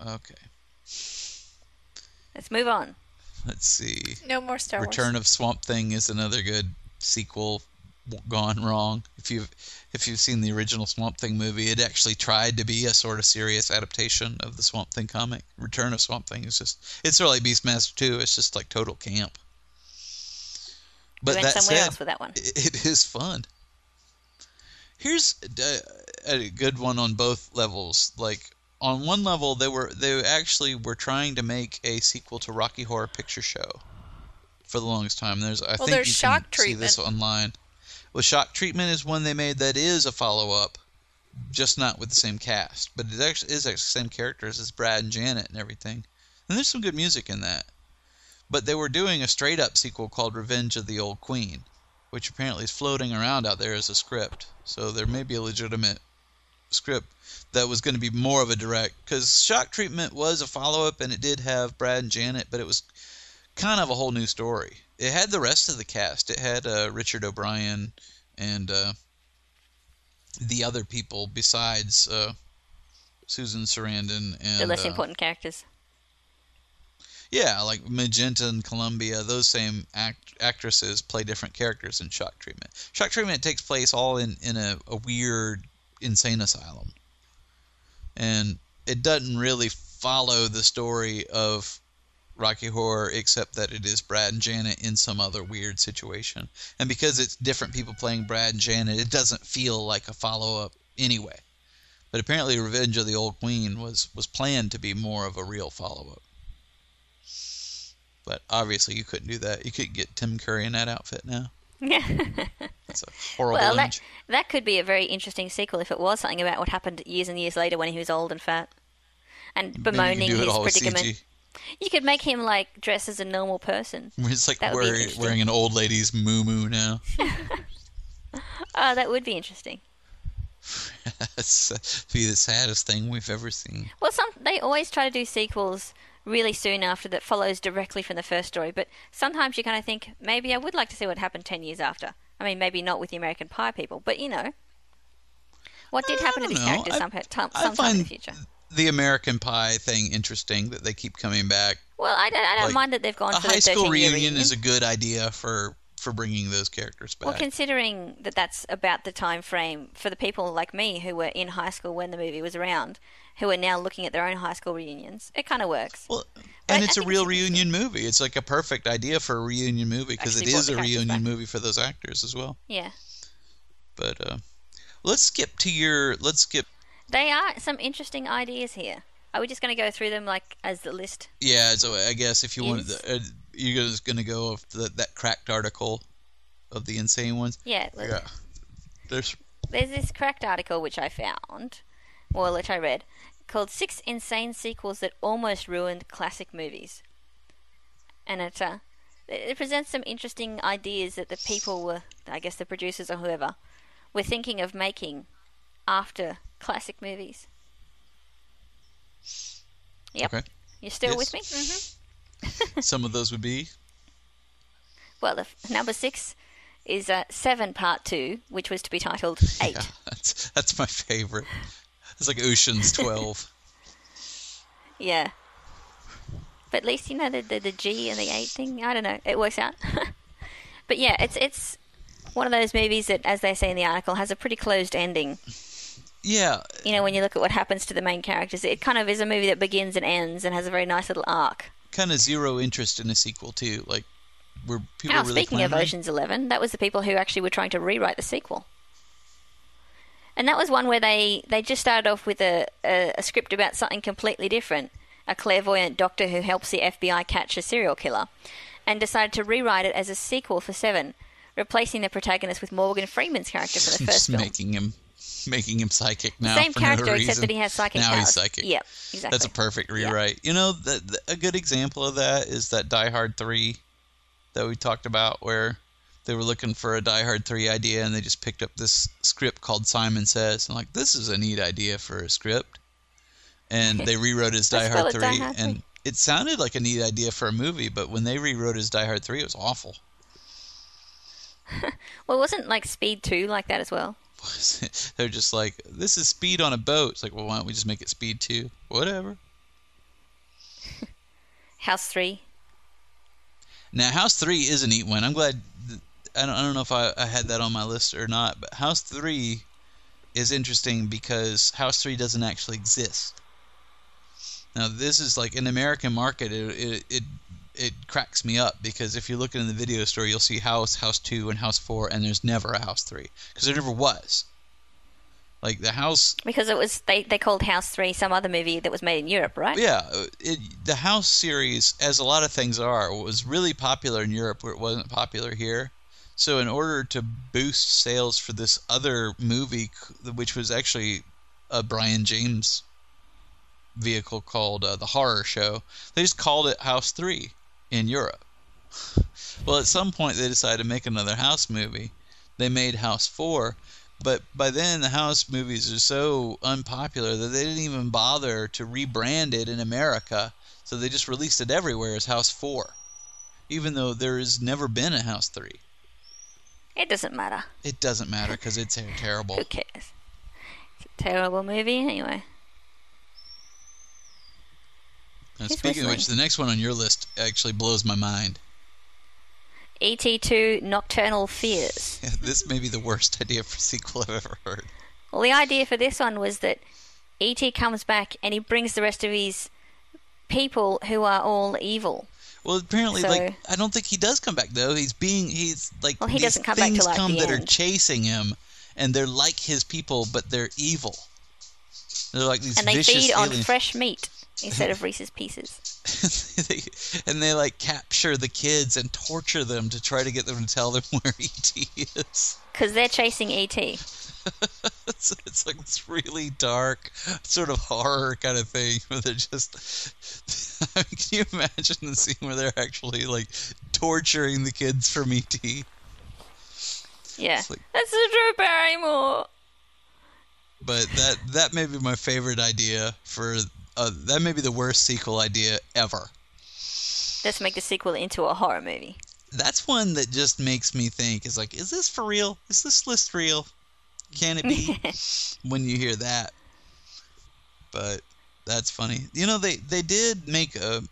Speaker 6: Okay,
Speaker 7: Let's move on.
Speaker 6: let's see.
Speaker 8: No more Star Wars.
Speaker 6: Return of Swamp Thing is another good sequel gone wrong. If you've if you've seen the original Swamp Thing movie, it actually tried to be a sort of serious adaptation of the Swamp Thing comic. Return of Swamp Thing is just it's sort of like Beastmaster 2. It's just like total camp.
Speaker 7: We
Speaker 6: But
Speaker 7: went
Speaker 6: that
Speaker 7: somewhere
Speaker 6: said,
Speaker 7: else with that one.
Speaker 6: it- it is fun. Here's a, a good one on both levels. Like on one level, they were they actually were trying to make a sequel to Rocky Horror Picture Show for the longest time. There's I
Speaker 8: Well,
Speaker 6: think
Speaker 8: there's
Speaker 6: you
Speaker 8: Shock
Speaker 6: can see this online. Well, Shock Treatment is one they made that is a follow up, just not with the same cast, but it actually is actually the same characters as Brad and Janet and everything. And there's some good music in that. But they were doing a straight up sequel called Revenge of the Old Queen, which apparently is floating around out there as a script. So there may be a legitimate script that was going to be more of a direct because Shock Treatment was a follow up and it did have Brad and Janet, but it was kind of a whole new story. It had the rest of the cast. It had uh, Richard O'Brien and uh, the other people besides uh, Susan Sarandon and
Speaker 7: The less
Speaker 6: uh,
Speaker 7: important characters.
Speaker 6: yeah, like Magenta and Columbia, those same act- actresses play different characters in Shock Treatment. Shock Treatment takes place all in, in a, a weird insane asylum. And it doesn't really follow the story of Rocky Horror except that it is Brad and Janet in some other weird situation. And because it's different people playing Brad and Janet, it doesn't feel like a follow up anyway. But apparently Revenge of the Old Queen was, was planned to be more of a real follow up. But obviously, you couldn't do that. You couldn't get Tim Curry in that outfit now. That's a horrible
Speaker 7: well,
Speaker 6: image.
Speaker 7: that, that could be a very interesting sequel if it was something about what happened years and years later when he was old and fat. And bemoaning
Speaker 6: could do it
Speaker 7: his predicament. You could make him like dress as a normal person.
Speaker 6: It's like
Speaker 7: That would be
Speaker 6: wearing, wearing an old lady's moo moo now.
Speaker 7: Oh, that would be interesting.
Speaker 6: That's uh, be the saddest thing we've ever seen.
Speaker 7: Well, some they always try to do sequels really soon after that follows directly from the first story, but sometimes you kind of think maybe I would like to see what happened 10 years after. I mean, maybe not with the American Pie people, but you know. What did happen to
Speaker 6: don't know.
Speaker 7: characters
Speaker 6: I-
Speaker 7: some, time,
Speaker 6: I
Speaker 7: sometime in the future?
Speaker 6: the American Pie thing interesting that they keep coming back.
Speaker 7: Well, I don't, I don't
Speaker 6: like,
Speaker 7: mind that they've gone
Speaker 6: A
Speaker 7: for
Speaker 6: high
Speaker 7: the
Speaker 6: school reunion,
Speaker 7: reunion.
Speaker 6: is a good idea for for bringing those characters back.
Speaker 7: Well, considering that that's about the time frame for the people like me who were in high school when the movie was around, who are now looking at their own high school reunions, it kind of works.
Speaker 6: Well, and it's a real
Speaker 7: it's
Speaker 6: reunion movie. It's like a perfect idea for a reunion movie because it is
Speaker 7: the
Speaker 6: a reunion
Speaker 7: back.
Speaker 6: movie for those actors as well.
Speaker 7: Yeah.
Speaker 6: But uh, let's skip to your. Let's skip.
Speaker 7: They are some interesting ideas here. Are we just going to go through them like as the list?
Speaker 6: Yeah, so I guess if you want,
Speaker 7: Yes.
Speaker 6: uh, you're just gonna go off the, that cracked article of the insane ones.
Speaker 7: Yeah.
Speaker 6: Yeah. There's
Speaker 7: There's this cracked article which I found, well, which I read, called Six Insane Sequels That Almost Ruined Classic Movies. And it, uh, it presents some interesting ideas that the people were, I guess the producers or whoever, were thinking of making after classic movies. Yep.
Speaker 6: okay.
Speaker 7: You still
Speaker 6: Yes.
Speaker 7: with me? hmm
Speaker 6: Some of those would be.
Speaker 7: Well, the f- number six is uh, Seven Part Two, which was to be titled Eight.
Speaker 6: Yeah, that's that's my favorite. It's like Ocean's Twelve.
Speaker 7: Yeah. But at least you know the, the the G and the eight thing. I don't know. It works out. but yeah, it's it's one of those movies that, as they say in the article, has a pretty closed ending.
Speaker 6: yeah,
Speaker 7: You know, when you look at what happens to the main characters, it kind of is a movie that begins and ends and has a very nice little arc.
Speaker 6: kind of zero interest in a sequel too. Like, were people
Speaker 7: Now,
Speaker 6: really
Speaker 7: speaking of? Ocean's Eleven, that was the people who actually were trying to rewrite the sequel. And that was one where they, they just started off with a, a, a script about something completely different a clairvoyant doctor who helps the FBI catch a serial killer, and decided to rewrite it as a sequel for Seven, replacing the protagonist with Morgan Freeman's character for the first
Speaker 6: Just
Speaker 7: film.
Speaker 6: making him making him psychic now.
Speaker 7: Same
Speaker 6: for
Speaker 7: character,
Speaker 6: no
Speaker 7: except that he has psychic
Speaker 6: now
Speaker 7: powers.
Speaker 6: he's psychic.
Speaker 7: Yep, exactly.
Speaker 6: That's a perfect rewrite. You know, the, the, a good example of that is that Die Hard 3 that we talked about, where they were looking for a Die Hard 3 idea and they just picked up this script called Simon Says. And like, this is a neat idea for a script. And they rewrote his Die Hard 3.
Speaker 7: Die Hard 3.
Speaker 6: and it sounded like a neat idea for a movie, but when they rewrote his Die Hard 3, it was awful.
Speaker 7: Well, wasn't like Speed 2 like that as well?
Speaker 6: They're just like, this is speed on a boat. It's like, well, why don't we just make it speed 2? Whatever.
Speaker 7: House 3.
Speaker 6: Now, House 3 is a neat one. I'm glad. I don't, I don't know if I, I had that on my list or not, but House 3 is interesting because House 3 doesn't actually exist. Now, this is like an American market. It, it, it, it cracks me up because if you're looking in the video store, you'll see House, House 2, and House 4, and there's never a House 3 because there never was. Like the House
Speaker 7: Because it was they, they called House 3 some other movie that was made in Europe, right?
Speaker 6: Yeah, uh, it, the House series, as a lot of things are, was really popular in Europe where it wasn't popular here. So, in order to boost sales for this other movie, which was actually a Brion James vehicle called uh, The Horror Show, they just called it House 3 in Europe. well, at some point, they decided to make another House movie. They made House 4, but by then the House movies are so unpopular that they didn't even bother to rebrand it in America, so they just released it everywhere as House 4, even though there has never been a House 3.
Speaker 7: It doesn't matter.
Speaker 6: It doesn't matter because it's ter- terrible.
Speaker 7: Who cares? It's a terrible movie anyway.
Speaker 6: Now, speaking of which, the next one on your list actually blows my mind.
Speaker 7: E.T. 2 Nocturnal Fears.
Speaker 6: this may be the worst idea for a sequel I've ever heard.
Speaker 7: Well, the idea for this one was that E.T. comes back and he brings the rest of his people who are all evil.
Speaker 6: Well, apparently,
Speaker 7: So-
Speaker 6: like I don't think he does come back though. He's being he's like
Speaker 7: Well, he
Speaker 6: these
Speaker 7: doesn't come back
Speaker 6: things
Speaker 7: till,
Speaker 6: come that are chasing him, and they're like his people, but they're evil. They're like these
Speaker 7: And they feed on
Speaker 6: aliens.
Speaker 7: fresh meat instead of Reese's Pieces.
Speaker 6: They- and they like capture the kids and torture them to try to get them to tell them where ET is.
Speaker 7: Because they're chasing E.T.
Speaker 6: it's, it's like this really dark sort of horror kind of thing where they're just I mean, can you imagine the scene where they're actually like torturing the kids from ET?
Speaker 7: Yeah.
Speaker 6: Like-
Speaker 7: That's the Drew Barrymore.
Speaker 6: But that that may be my favorite idea for uh, that may be the worst sequel idea ever.
Speaker 7: Let's make the sequel into a horror movie.
Speaker 6: That's one that just makes me think is like, is this for real? Is this list real? Can it be? when you hear that. But that's funny. You know, they they did make a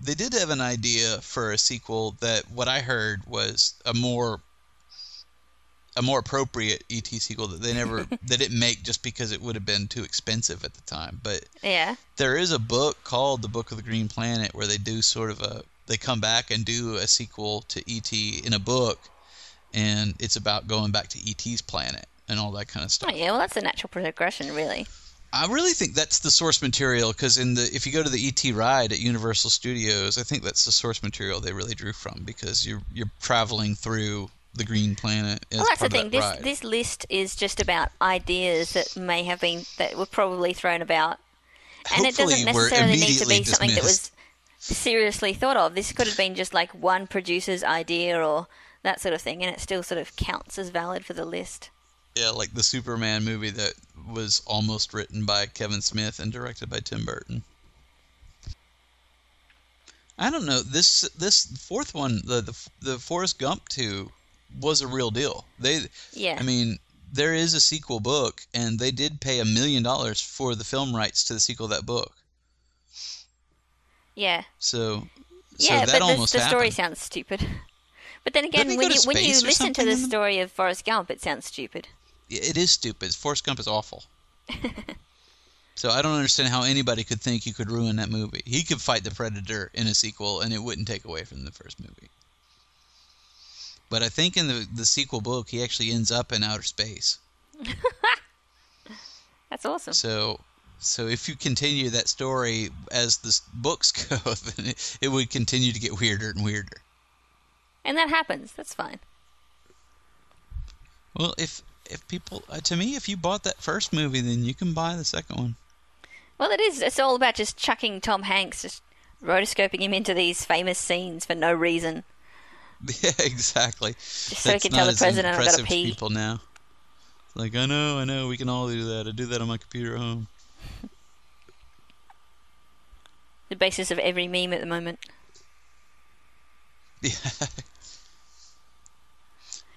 Speaker 6: they did have an idea for a sequel that what I heard was a more a more appropriate ET sequel that they never they didn't make just because it would have been too expensive at the time. But
Speaker 7: Yeah.
Speaker 6: there is a book called The Book of the Green Planet where they do sort of a they come back and do a sequel to ET in a book and it's about going back to ET's planet and all that kind of stuff.
Speaker 7: Oh, yeah, well, that's a natural progression, really.
Speaker 6: I really think that's the source material because in the if you go to the ET ride at Universal Studios, I think that's the source material they really drew from because you're you're traveling through the Green Planet as
Speaker 7: well, that's the thing.
Speaker 6: that
Speaker 7: This
Speaker 6: ride.
Speaker 7: this list is just about ideas that may have been that were probably thrown about, and it doesn't necessarily need to be something that was seriously thought of. This could have been just like one producer's idea or that sort of thing, and it still sort of counts as valid for the list.
Speaker 6: Yeah, like the Superman movie that was almost written by Kevin Smith and directed by Tim Burton. I don't know. This this fourth one, the the the Forrest Gump two, was a real deal. They,
Speaker 7: Yeah.
Speaker 6: I mean, there is a sequel book, and they did pay a million dollars for the film rights to the sequel of that book.
Speaker 7: Yeah.
Speaker 6: So,
Speaker 7: Yeah,
Speaker 6: so that
Speaker 7: but the,
Speaker 6: almost
Speaker 7: the story
Speaker 6: happened.
Speaker 7: sounds stupid. But then again, when you when you listen to the story of Forrest Gump, it sounds stupid.
Speaker 6: It is stupid. Forrest Gump is awful. so I don't understand how anybody could think you could ruin that movie. He could fight the Predator in a sequel, and it wouldn't take away from the first movie. But I think in the the sequel book, he actually ends up in outer space.
Speaker 7: That's awesome.
Speaker 6: So, so if you continue that story as the books go, then it, it would continue to get weirder and weirder.
Speaker 7: And that happens. That's fine.
Speaker 6: Well, if if people uh, to me, if you bought that first movie, then you can buy the second one.
Speaker 7: Well, it is. It's all about just chucking Tom Hanks, just rotoscoping him into these famous scenes for no reason.
Speaker 6: Yeah, exactly.
Speaker 7: Just so he
Speaker 6: That's
Speaker 7: can
Speaker 6: not
Speaker 7: tell the president, "I've
Speaker 6: impressive to
Speaker 7: pee."
Speaker 6: people now. Like I know, I know, we can all do that. I do that on my computer at home.
Speaker 7: The basis of every meme at the moment.
Speaker 6: Yeah.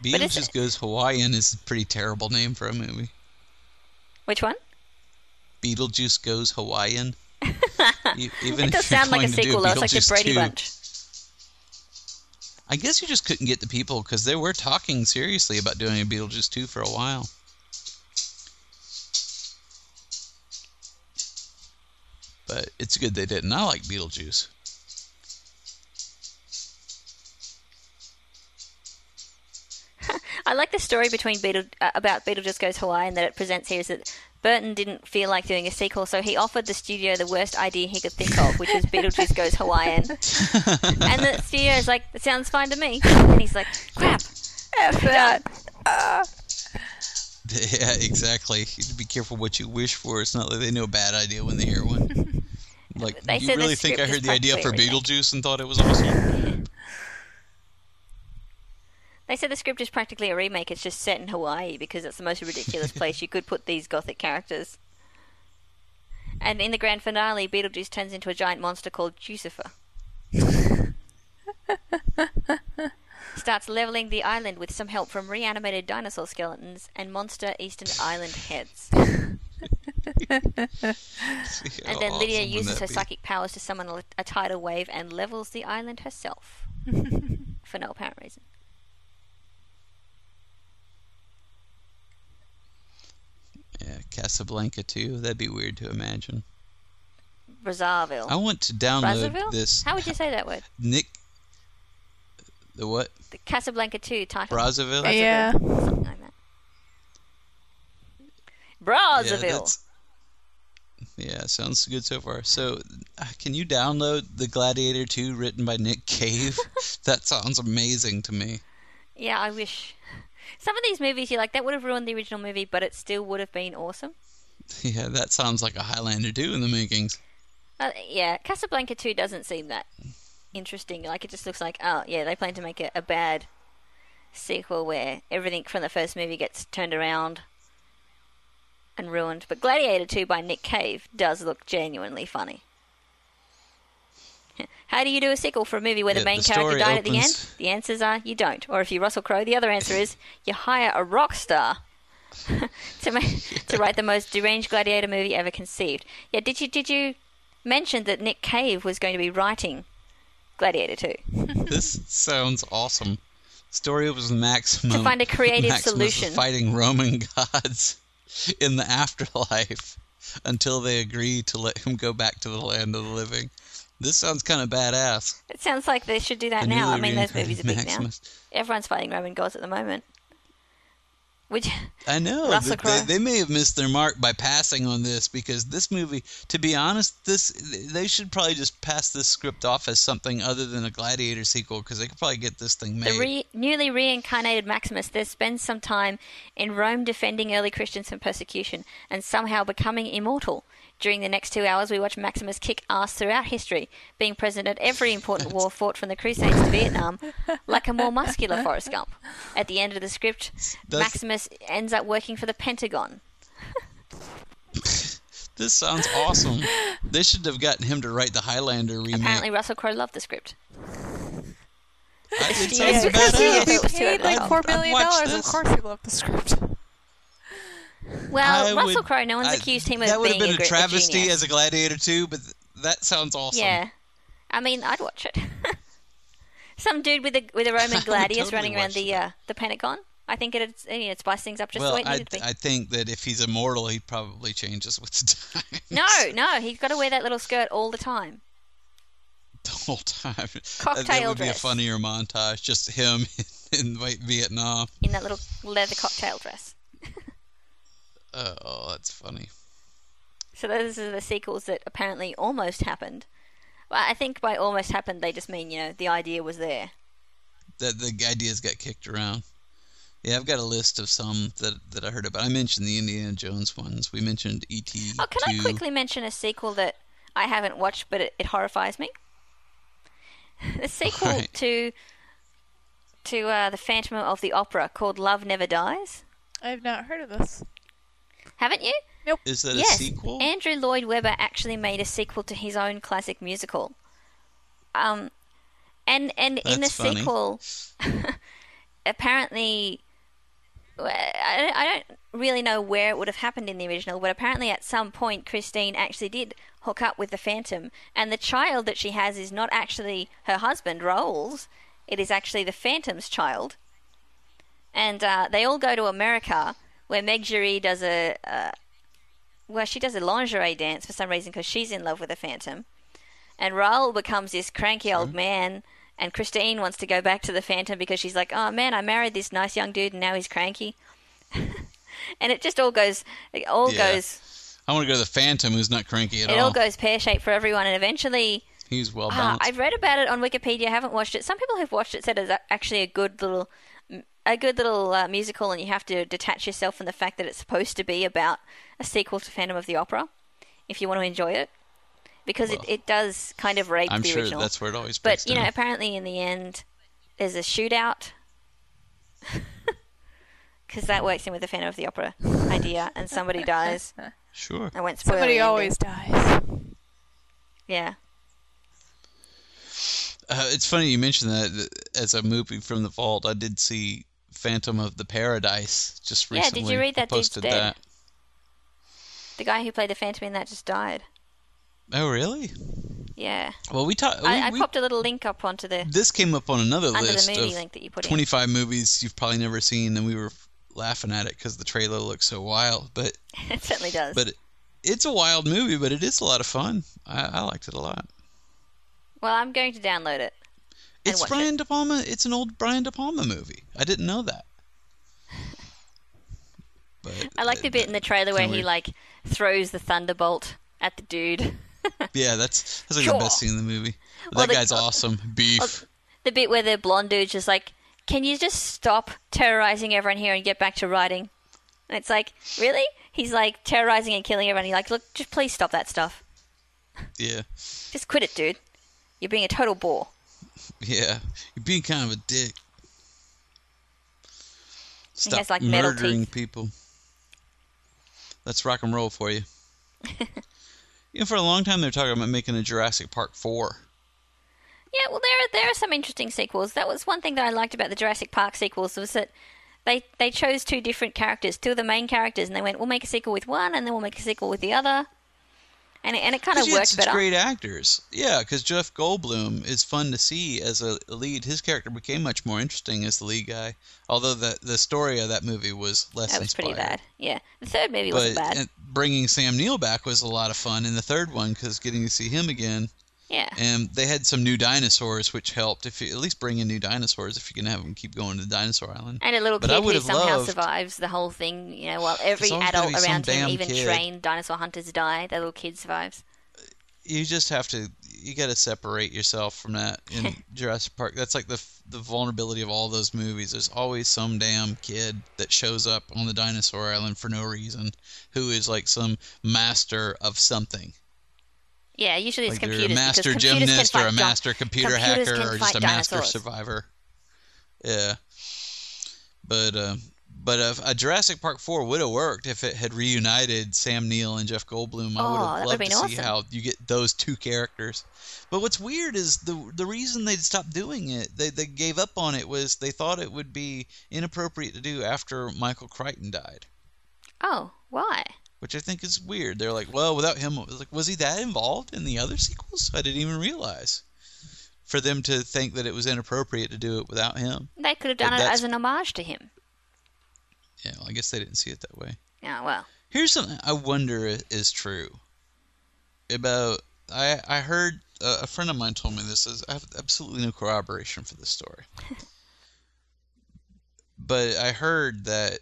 Speaker 6: Beetlejuice Goes Hawaiian is a pretty terrible name for a movie.
Speaker 7: Which one?
Speaker 6: Beetlejuice Goes Hawaiian. Even
Speaker 7: it
Speaker 6: if
Speaker 7: does sound like a sequel, though. It's like the Brady
Speaker 6: 2,
Speaker 7: Bunch.
Speaker 6: I guess you just couldn't get the people because they were talking seriously about doing a Beetlejuice 2 for a while. But it's good they didn't. I like Beetlejuice.
Speaker 7: I like the story between Beetle uh, about Beetlejuice Goes Hawaii and that it presents here is that Burton didn't feel like doing a sequel, so he offered the studio the worst idea he could think of, which is Beetlejuice Goes Hawaiian. and the studio is like, "That sounds fine to me," and he's like, "Crap."
Speaker 8: F that.
Speaker 6: Yeah, exactly. You be careful what you wish for. It's not like they know a bad idea when they hear one. Like,
Speaker 7: They
Speaker 6: you
Speaker 7: said
Speaker 6: really think I heard the idea for
Speaker 7: practically.
Speaker 6: Beetlejuice and thought it was awesome?
Speaker 7: They said the script is practically a remake. It's just set in Hawaii because it's the most ridiculous place you could put these gothic characters. And in the grand finale, Beetlejuice turns into a giant monster called Jucifer. Starts leveling the island with some help from reanimated dinosaur skeletons and monster Easter Island heads. And then oh, Lydia
Speaker 6: awesome would
Speaker 7: uses her
Speaker 6: be?
Speaker 7: psychic powers to summon a, a tidal wave and levels the island herself. for no apparent reason.
Speaker 6: Yeah, Casablanca too. That'd be weird to imagine.
Speaker 7: Brazzaville.
Speaker 6: I want to download
Speaker 7: Brazzaville?
Speaker 6: this.
Speaker 7: How would you say that word?
Speaker 6: Nick. The what?
Speaker 7: The Casablanca 2 title.
Speaker 6: Brazzaville?
Speaker 7: Brazzaville,
Speaker 8: Yeah.
Speaker 7: Something like that. Brazzaville.
Speaker 6: that's- Yeah, sounds good so far. So, uh, can you download the Gladiator 2 written by Nick Cave? that sounds amazing to me.
Speaker 7: Yeah, I wish. Some of these movies, you're like, that would have ruined the original movie, but it still would have been awesome.
Speaker 6: Yeah, that sounds like a Highlander 2 in the makings.
Speaker 7: Uh, yeah, Casablanca 2 doesn't seem that interesting. Like, it just looks like, oh, yeah, they plan to make a, a bad sequel where everything from the first movie gets turned around and ruined. But Gladiator 2 by Nick Cave does look genuinely funny. How do you do a sequel for a movie where the main
Speaker 6: the
Speaker 7: character died at the end? The answers are you don't. Or if you Russell Crowe, the other answer is you hire a rock star to ma- to write the most deranged gladiator movie ever conceived. Yeah, did you did you mention that Nick Cave was going to be writing Gladiator 2?
Speaker 6: this sounds awesome. Story was maximum.
Speaker 7: To find a creative
Speaker 6: Maximus
Speaker 7: solution.
Speaker 6: Fighting Roman gods in the afterlife until they agree to let him go back to the land of the living. This sounds kind of badass.
Speaker 7: It sounds like they should do that now. I mean, those movies are big
Speaker 6: Maximus.
Speaker 7: now. Everyone's fighting Roman gods at the moment. Which
Speaker 6: I know they, they may have missed their mark by passing on this because this movie, to be honest, this they should probably just pass this script off as something other than a Gladiator sequel because they could probably get this thing made.
Speaker 7: the re- newly reincarnated Maximus there spends some time in Rome defending early Christians from persecution and somehow becoming immortal. During the next two hours, we watch Maximus kick ass throughout history, being present at every important war fought from the Crusades to Vietnam, like a more muscular Forrest Gump. At the end of the script,
Speaker 6: That's-
Speaker 7: Maximus ends up working for the Pentagon.
Speaker 6: This sounds awesome. they should have gotten him to write the Highlander remake.
Speaker 7: Apparently, Russell Crowe loved the script.
Speaker 6: I, it
Speaker 7: Yeah,
Speaker 6: sounds
Speaker 8: because
Speaker 7: badass.
Speaker 8: he
Speaker 6: badass.
Speaker 8: would be
Speaker 7: It was too
Speaker 8: paid like
Speaker 7: early.
Speaker 8: four
Speaker 6: I'd
Speaker 8: million
Speaker 6: watch
Speaker 8: dollars. Of course, he loved the script.
Speaker 7: Well,
Speaker 6: I
Speaker 7: Russell Crowe, no one's
Speaker 6: I-
Speaker 7: accused him of
Speaker 6: That would have been
Speaker 7: a,
Speaker 6: a travesty
Speaker 7: genius.
Speaker 6: as a gladiator too, but th- that sounds awesome.
Speaker 7: Yeah, I mean, I'd watch it. Some dude with a with a Roman gladius
Speaker 6: totally
Speaker 7: running around the uh, the Pentagon. I think it'd you know, spice things up just
Speaker 6: well,
Speaker 7: the way it
Speaker 6: I,
Speaker 7: needed to be.
Speaker 6: I think that if he's immortal, he probably changes with the time.
Speaker 7: No, no, he's got to wear that little skirt all the time.
Speaker 6: the whole time.
Speaker 7: Cocktail that
Speaker 6: would be a funnier montage, just him in Vi- Vietnam.
Speaker 7: in that little leather cocktail dress.
Speaker 6: Uh, oh, that's funny.
Speaker 7: So those are the sequels that apparently almost happened. Well, I think by almost happened they just mean you know the idea was there.
Speaker 6: That the ideas got kicked around. Yeah, I've got a list of some that that I heard about. I mentioned the Indiana Jones ones. We mentioned E.T.
Speaker 7: Oh, can I quickly mention a sequel that I haven't watched, but it, it horrifies me? The sequel
Speaker 6: Alright.
Speaker 7: to to uh, the Phantom of the Opera called Love Never Dies.
Speaker 8: I have not heard of this.
Speaker 7: Haven't you? Nope.
Speaker 6: Is that
Speaker 7: yes.
Speaker 6: a sequel?
Speaker 7: Andrew Lloyd Webber actually made a sequel to his own classic musical. Um, and and in the
Speaker 6: funny.
Speaker 7: sequel, apparently, I don't, I don't really know where it would have happened in the original, but apparently at some point Christine actually did hook up with the Phantom, and the child that she has is not actually her husband Raoul's. It is actually the Phantom's child. And uh, they all go to America, where Meg Giry does a, a well, she does a lingerie dance for some reason because she's in love with the Phantom. And Raoul becomes this cranky old man, and Christine wants to go back to the Phantom because she's like, oh man, I married this nice young dude and now he's cranky. and it just all goes, it all
Speaker 6: Yeah.
Speaker 7: goes,
Speaker 6: I want to go to the Phantom, who's not cranky at
Speaker 7: it
Speaker 6: all.
Speaker 7: It all goes pear shaped for everyone. And eventually,
Speaker 6: He's well
Speaker 7: ah,
Speaker 6: balanced.
Speaker 7: I've read about it on Wikipedia. Haven't watched it. Some people who've watched it said it's actually a good little, a good little uh, musical, and you have to detach yourself from the fact that it's supposed to be about a sequel to Phantom of the Opera, if you want to enjoy it, because
Speaker 6: Well,
Speaker 7: it, it does kind of rape
Speaker 6: I'm
Speaker 7: the
Speaker 6: sure
Speaker 7: original.
Speaker 6: that's where it always
Speaker 7: but
Speaker 6: breaks
Speaker 7: you know, apparently in the end, there's a shootout. Because that works in with the Phantom of the Opera idea, and somebody dies.
Speaker 6: Sure.
Speaker 7: I went spoiler.
Speaker 8: Somebody
Speaker 7: the ending.
Speaker 8: always dies.
Speaker 7: Yeah.
Speaker 6: Uh, it's funny you mentioned that as a movie from the vault. I did see Phantom of the Paradise just recently.
Speaker 7: Yeah, did you read that
Speaker 6: I
Speaker 7: dude's
Speaker 6: posted
Speaker 7: dead?
Speaker 6: that.
Speaker 7: The guy who played the Phantom in that just died.
Speaker 6: Oh, really?
Speaker 7: Yeah.
Speaker 6: Well, we talked.
Speaker 7: I, I
Speaker 6: we,
Speaker 7: popped a little link up onto the
Speaker 6: this came up on another
Speaker 7: under the
Speaker 6: list
Speaker 7: movie
Speaker 6: of
Speaker 7: link that you put in.
Speaker 6: 25 movies you've probably never seen, and we were laughing at it because the trailer looks so wild. But
Speaker 7: it certainly does.
Speaker 6: but it's a wild movie, but it is a lot of fun. I, I liked it a lot.
Speaker 7: well, I'm going to download it.
Speaker 6: It's Brian De Palma. It's an old Brian De Palma movie. I didn't know that. But
Speaker 7: I like the
Speaker 6: uh,
Speaker 7: bit in the trailer where he like throws the thunderbolt at the dude.
Speaker 6: Yeah, that's that's like
Speaker 7: Sure.
Speaker 6: the best scene in the movie.
Speaker 7: Well,
Speaker 6: that
Speaker 7: the-
Speaker 6: guy's awesome. Beef.
Speaker 7: Well, the bit where the blonde dude's just like, "Can you just stop terrorizing everyone here and get back to writing?" And it's like, really? He's like terrorizing and killing everyone. He's like, "Look, just please stop that stuff.
Speaker 6: yeah,
Speaker 7: Just quit it, dude. You're being a total bore."
Speaker 6: yeah. You're being kind of a dick. Stop
Speaker 7: has, like, metal
Speaker 6: murdering
Speaker 7: teeth.
Speaker 6: people. That's rock and roll for you. you know, for a long time they're talking about making a Jurassic Park four.
Speaker 7: Yeah, well, there are, there are some interesting sequels. That was one thing that I liked about the Jurassic Park sequels was that they they chose two different characters, two of the main characters, and they went, "We'll make a sequel with one, and then we'll make a sequel with the other." And it, and it kind of
Speaker 6: Because you had
Speaker 7: worked
Speaker 6: such
Speaker 7: better.
Speaker 6: great actors. Yeah, because Jeff Goldblum is fun to see as a lead. His character became much more interesting as the lead guy. Although the the story of that movie was less
Speaker 7: That was pretty bad. Yeah, the third movie
Speaker 6: But
Speaker 7: wasn't bad.
Speaker 6: bringing Sam Neill back was a lot of fun in the third one because getting to see him again.
Speaker 7: Yeah,
Speaker 6: And they had some new dinosaurs, which helped. If you at least bring in new dinosaurs, if you can have them keep going to the Dinosaur Island.
Speaker 7: and a little
Speaker 6: but
Speaker 7: kid who somehow
Speaker 6: loved-
Speaker 7: survives the whole thing. You know, while every adult around him, even
Speaker 6: kid.
Speaker 7: trained dinosaur hunters, die. That little kid survives.
Speaker 6: you just have to you got to separate yourself from that in Jurassic Park. That's like the the vulnerability of all those movies. There's always some damn kid that shows up on the dinosaur island for no reason, who is like some master of something.
Speaker 7: Yeah, usually it's
Speaker 6: Like
Speaker 7: computers.
Speaker 6: a master
Speaker 7: because computers can
Speaker 6: gymnast or a
Speaker 7: di-
Speaker 6: master computer hacker or just a master
Speaker 7: dinosaurs.
Speaker 6: survivor. Yeah. But uh, But a, a Jurassic Park four would have worked if it had reunited Sam Neill and Jeff Goldblum. I
Speaker 7: Oh,
Speaker 6: would have loved to see
Speaker 7: awesome.
Speaker 6: how you get those two characters. But what's weird is the the reason they stopped doing it, they they gave up on it was they thought it would be inappropriate to do after Michael Crichton died,
Speaker 7: Oh, why?
Speaker 6: Which I think is weird. They're like, well, without him, like, was he that involved in the other sequels? I didn't even realize. For them to think that it was inappropriate to do it without him,
Speaker 7: They could have done
Speaker 6: But
Speaker 7: it as an homage to him.
Speaker 6: yeah, well, I guess they didn't see it that way.
Speaker 7: Yeah, well.
Speaker 6: Here's something I wonder is true. About I I heard uh, a friend of mine told me this. Is I have absolutely no corroboration for this story, but I heard that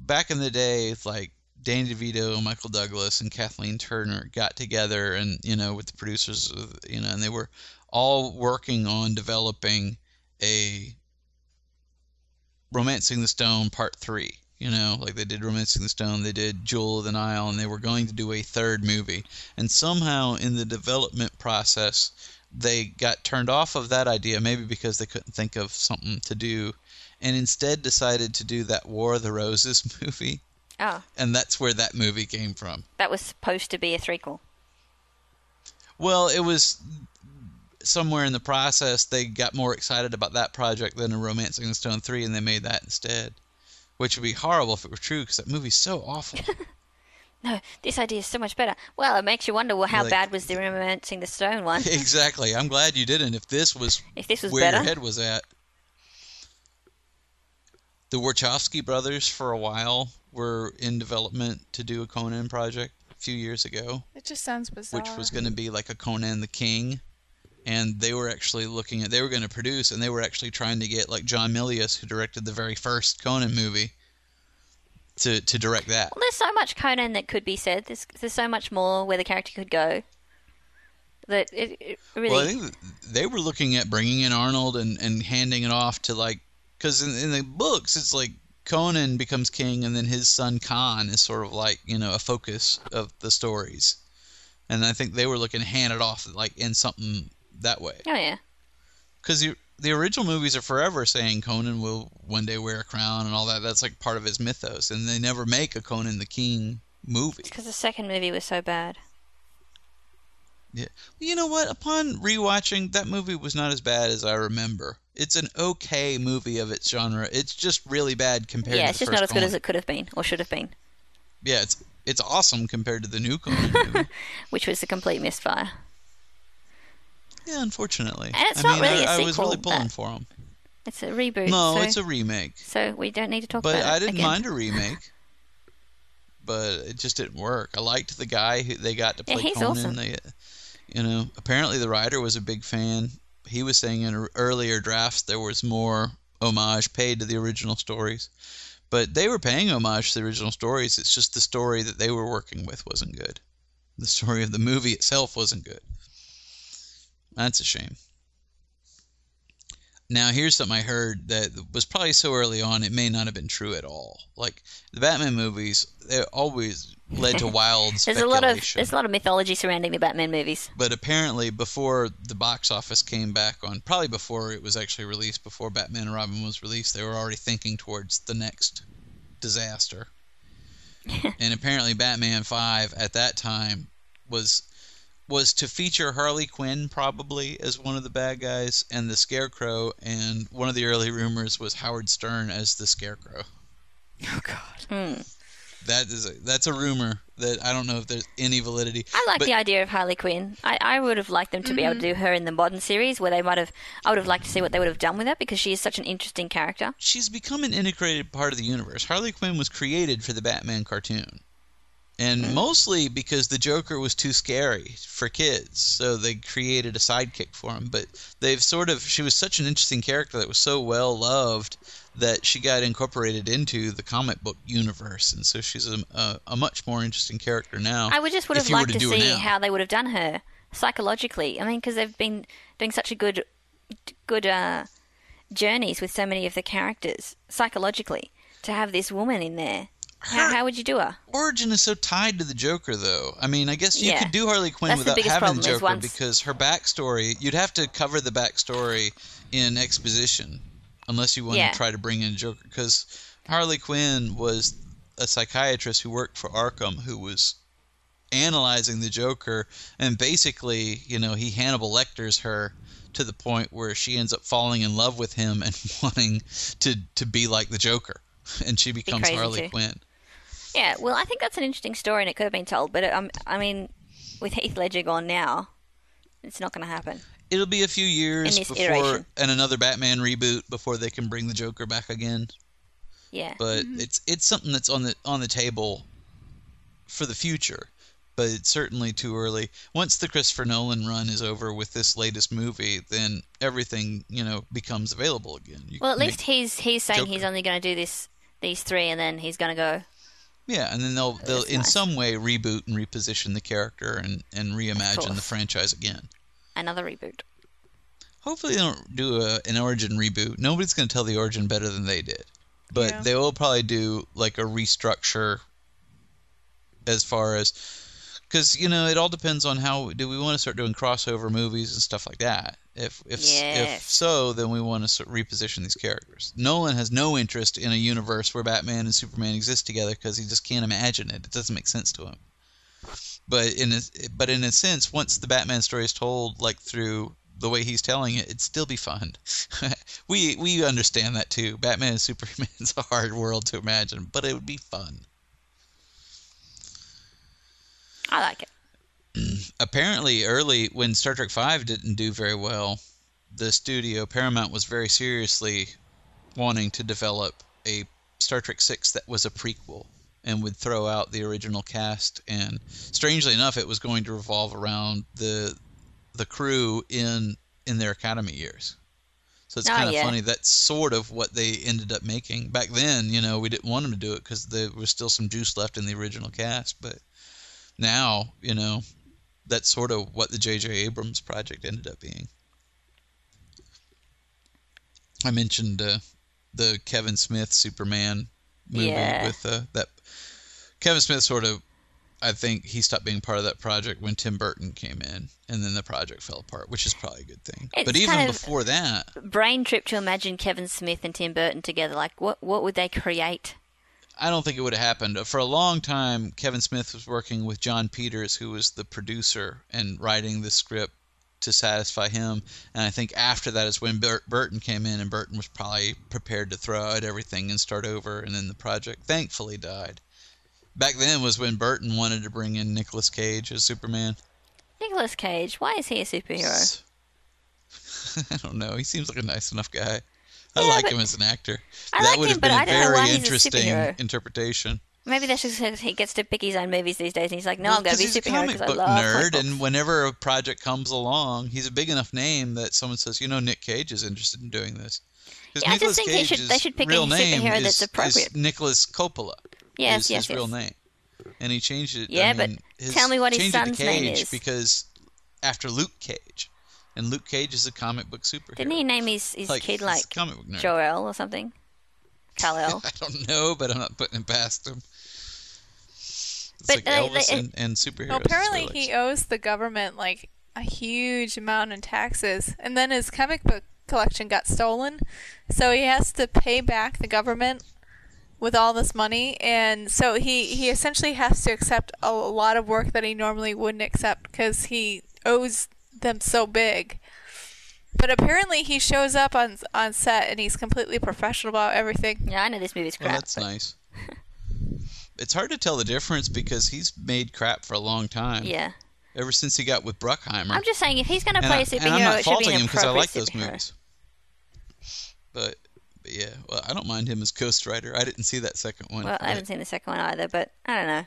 Speaker 6: back in the day, like Danny DeVito, Michael Douglas, and Kathleen Turner got together, and you know, with the producers, you know, and they were all working on developing a Romancing the Stone Part Three. You know, like they did Romancing the Stone, they did Jewel of the Nile, and they were going to do a third movie. And somehow in the development process, they got turned off of that idea, maybe because they couldn't think of something to do, and instead decided to do that War of the Roses movie.
Speaker 7: Oh,
Speaker 6: And that's where that movie came from.
Speaker 7: that was supposed to be a threequel.
Speaker 6: Well, it was somewhere in the process they got more excited about that project than a Romancing the Stone 3 and they made that instead. Which would be horrible if it were true because that movie's so awful.
Speaker 7: No, this idea is so much better. Well, it makes you wonder well, how
Speaker 6: Like-
Speaker 7: bad was the Romancing the Stone one?
Speaker 6: exactly. I'm glad you didn't. If this was
Speaker 7: If this was
Speaker 6: where
Speaker 7: better.
Speaker 6: your head was at. The Wachowski brothers, for a while, were in development to do a Conan project a few years ago.
Speaker 8: It just sounds bizarre.
Speaker 6: which was going to be like a Conan the King, and they were actually looking at they were going to produce, and they were actually trying to get like John Milius, who directed the very first Conan movie, to to direct that.
Speaker 7: Well, there's so much Conan that could be said. There's, there's so much more where the character could go. That it, it really.
Speaker 6: Well, I think they were looking at bringing in Arnold and and handing it off to like because in, in the books it's like Conan becomes king, and then his son Conn is sort of like you know a focus of the stories, and I think they were looking to hand it off like in something that way.
Speaker 7: oh yeah.
Speaker 6: because the, the original movies are forever saying Conan will one day wear a crown and all that. That's like part of his mythos, and they never make a Conan the King movie.
Speaker 7: Because the second movie was so bad.
Speaker 6: Yeah, you know what? Upon rewatching, that movie was not as bad as I remember. It's an okay movie of its genre. It's just really bad compared.
Speaker 7: yeah,
Speaker 6: to
Speaker 7: it's just not as good as it could have been or should have been,
Speaker 6: Yeah, it's it's awesome compared to the new Conan movie.
Speaker 7: which was a complete misfire.
Speaker 6: yeah, unfortunately.
Speaker 7: And it's
Speaker 6: I
Speaker 7: not
Speaker 6: mean,
Speaker 7: really a
Speaker 6: I, I was really pulling for him.
Speaker 7: It's a reboot.
Speaker 6: No,
Speaker 7: so,
Speaker 6: it's a remake.
Speaker 7: So we don't need to talk
Speaker 6: But
Speaker 7: about
Speaker 6: But
Speaker 7: I
Speaker 6: didn't
Speaker 7: again.
Speaker 6: mind a remake. But it just didn't work. I liked the guy who they got to
Speaker 7: Yeah,
Speaker 6: play
Speaker 7: he's
Speaker 6: Conan.
Speaker 7: awesome.
Speaker 6: They, you know, apparently the writer was a big fan. He was saying in er, earlier drafts there was more homage paid to the original stories, but they were paying homage to the original stories. It's just the story that they were working with wasn't good. The story of the movie itself wasn't good. That's a shame. Now, here's something I heard that was probably so early on it may not have been true at all. Like the Batman movies, they always led to wild
Speaker 7: There's a lot of there's a lot of mythology surrounding the Batman movies.
Speaker 6: But apparently, before the box office came back on, probably before it was actually released, before Batman and Robin was released, they were already thinking towards the next disaster. and apparently, Batman Five at that time was was to feature Harley Quinn probably as one of the bad guys and the Scarecrow, and one of the early rumors was Howard Stern as the Scarecrow.
Speaker 8: Oh God.
Speaker 7: Hmm.
Speaker 6: That is a, that's a rumor that I don't know if there's any validity.
Speaker 7: I like
Speaker 6: But-
Speaker 7: the idea of Harley Quinn. I, I would have liked them to be able to mm-hmm. do her in the modern series, where they might have. I would have liked to see what they would have done with her because she is such an interesting character.
Speaker 6: she's become an integrated part of the universe. Harley Quinn was created for the Batman cartoon. And mostly because the Joker was too scary for kids, so they created a sidekick for him. But they've sort of, she was such an interesting character that was so well loved that she got incorporated into the comic book universe. And so she's a, a, a much more interesting character now.
Speaker 7: I would just would have liked to,
Speaker 6: her
Speaker 7: see how they would have done her psychologically. I mean, because they've been doing such a good, good uh, journeys with so many of the characters psychologically. To have this woman in there, how, how would you do her?
Speaker 6: origin is so tied to the Joker, though. I mean, I guess you
Speaker 7: Yeah.
Speaker 6: could do Harley Quinn
Speaker 7: That's
Speaker 6: without
Speaker 7: biggest
Speaker 6: having the Joker
Speaker 7: once-
Speaker 6: because her backstory, you'd have to cover the backstory in exposition unless you want
Speaker 7: Yeah.
Speaker 6: to try to bring in Joker. Because Harley Quinn was a psychiatrist who worked for Arkham who was analyzing the Joker and basically, you know, he Hannibal Lecters her to the point where she ends up falling in love with him and wanting to to be like the Joker and she becomes
Speaker 7: crazy
Speaker 6: Harley
Speaker 7: too.
Speaker 6: Quinn.
Speaker 7: Yeah, well, I think that's an interesting story and it could have been told, but um, I mean, with Heath Ledger gone now, it's not going to happen.
Speaker 6: It'll be a few years before
Speaker 7: iteration.
Speaker 6: and another Batman reboot before they can bring the Joker back again.
Speaker 7: Yeah.
Speaker 6: But it's it's something that's on the on the table for the future. But it's certainly too early. Once the Christopher Nolan run is over with this latest movie, then everything you know becomes available again. You
Speaker 7: well, at least he's he's saying he's only going to do this these three, and then he's going to go.
Speaker 6: Yeah, and then they'll they'll in
Speaker 7: nice.
Speaker 6: some way reboot and reposition the character and and reimagine the franchise again.
Speaker 7: Another reboot.
Speaker 6: Hopefully, they don't do a, an origin reboot. Nobody's going to tell the origin better than they did. But
Speaker 8: Yeah.
Speaker 6: they will probably do like a restructure as far as. Because, you know, it all depends on how. Do we want to start doing crossover movies and stuff like that? If if, if so, then we want to reposition these characters. Nolan has no interest in a universe where Batman and Superman exist together because he just can't imagine it. It doesn't make sense to him. But in a, but in a sense, once the Batman story is told, like through the way he's telling it, it'd still be fun. we we understand that too. Batman and Superman's a hard world to imagine, but it would be fun.
Speaker 7: I like it.
Speaker 6: Apparently, early when Star Trek Five didn't do very well, the studio Paramount was very seriously wanting to develop a Star Trek Six that was a prequel and would throw out the original cast. And strangely enough, it was going to revolve around the the crew in in their academy years. So it's ah,
Speaker 7: Oh,
Speaker 6: kind of
Speaker 7: yeah.
Speaker 6: funny. That's sort of what they ended up making. Back then, you know, we didn't want them to do it because there was still some juice left in the original cast. But now, you know, that's sort of what the J.J. Abrams project ended up being. I mentioned uh, the Kevin Smith Superman movie
Speaker 7: Yeah.
Speaker 6: with uh, that. Kevin Smith sort of, I think he stopped being part of that project when Tim Burton came in, and then the project fell apart, which is probably a good thing.
Speaker 7: It's
Speaker 6: but even before that,
Speaker 7: Brain trip to imagine Kevin Smith and Tim Burton together. Like, what what would they create?
Speaker 6: I don't think it would have happened. For a long time, Kevin Smith was working with Jon Peters, who was the producer and writing the script to satisfy him. And I think after that is when Bur- Burton came in, and Burton was probably prepared to throw out everything and start over. And then the project thankfully died. Back then was when Burton wanted to bring in Nicolas Cage as Superman.
Speaker 7: Nicolas Cage. Why is he a superhero?
Speaker 6: I don't know. He seems like a nice enough guy. I
Speaker 7: Yeah,
Speaker 6: like him as an actor.
Speaker 7: I
Speaker 6: that
Speaker 7: like
Speaker 6: would
Speaker 7: him,
Speaker 6: have been a very
Speaker 7: he's a
Speaker 6: interesting interpretation.
Speaker 7: Maybe that's just because he gets to pick his own movies these days, and he's like, "No, I'm going to be a superhero
Speaker 6: comic
Speaker 7: because I love
Speaker 6: nerd,
Speaker 7: books."
Speaker 6: and whenever a project comes along, he's a big enough name that someone says, you know, Nick Cage is interested in doing this.
Speaker 7: Yeah, I just
Speaker 6: Nicolas
Speaker 7: think they should- they should pick a superhero
Speaker 6: is,
Speaker 7: that's appropriate.
Speaker 6: Nicolas Coppola.
Speaker 7: Yes,
Speaker 6: is
Speaker 7: yes,
Speaker 6: his real name, and he changed it.
Speaker 7: Yeah,
Speaker 6: I
Speaker 7: but
Speaker 6: his,
Speaker 7: tell me what his son's name is.
Speaker 6: because after Luke Cage, and Luke Cage is a comic book superhero.
Speaker 7: Didn't he name his, his
Speaker 6: Like,
Speaker 7: kid like
Speaker 6: comic book nerd.
Speaker 7: Joel or something? Kal-El.
Speaker 6: I don't know, but I'm not putting it past him. It's
Speaker 7: But,
Speaker 6: like
Speaker 7: uh,
Speaker 6: Elvis
Speaker 7: they-
Speaker 6: and, and superheroes.
Speaker 8: Well, apparently he
Speaker 6: likes.
Speaker 8: owes the government like a huge amount in taxes, and then his comic book collection got stolen, so he has to pay back the government with all this money, and so he he essentially has to accept a lot of work that he normally wouldn't accept because he owes them so big. But apparently he shows up on on set and he's completely professional about everything.
Speaker 7: Yeah, I know this movie's
Speaker 6: Well,
Speaker 7: crap.
Speaker 6: that's
Speaker 7: but-
Speaker 6: nice. it's hard to tell the difference because he's made crap for a long time.
Speaker 7: Yeah.
Speaker 6: Ever since he got with Bruckheimer.
Speaker 7: I'm just saying, if he's going to play
Speaker 6: I,
Speaker 7: a superhero,
Speaker 6: and I'm not
Speaker 7: it should be
Speaker 6: faulting
Speaker 7: an
Speaker 6: him because I like those
Speaker 7: superhero.
Speaker 6: movies. But, but yeah, well, I don't mind him as Ghost Rider. I didn't see that second one.
Speaker 7: Well, I haven't seen the second one either, but I don't know.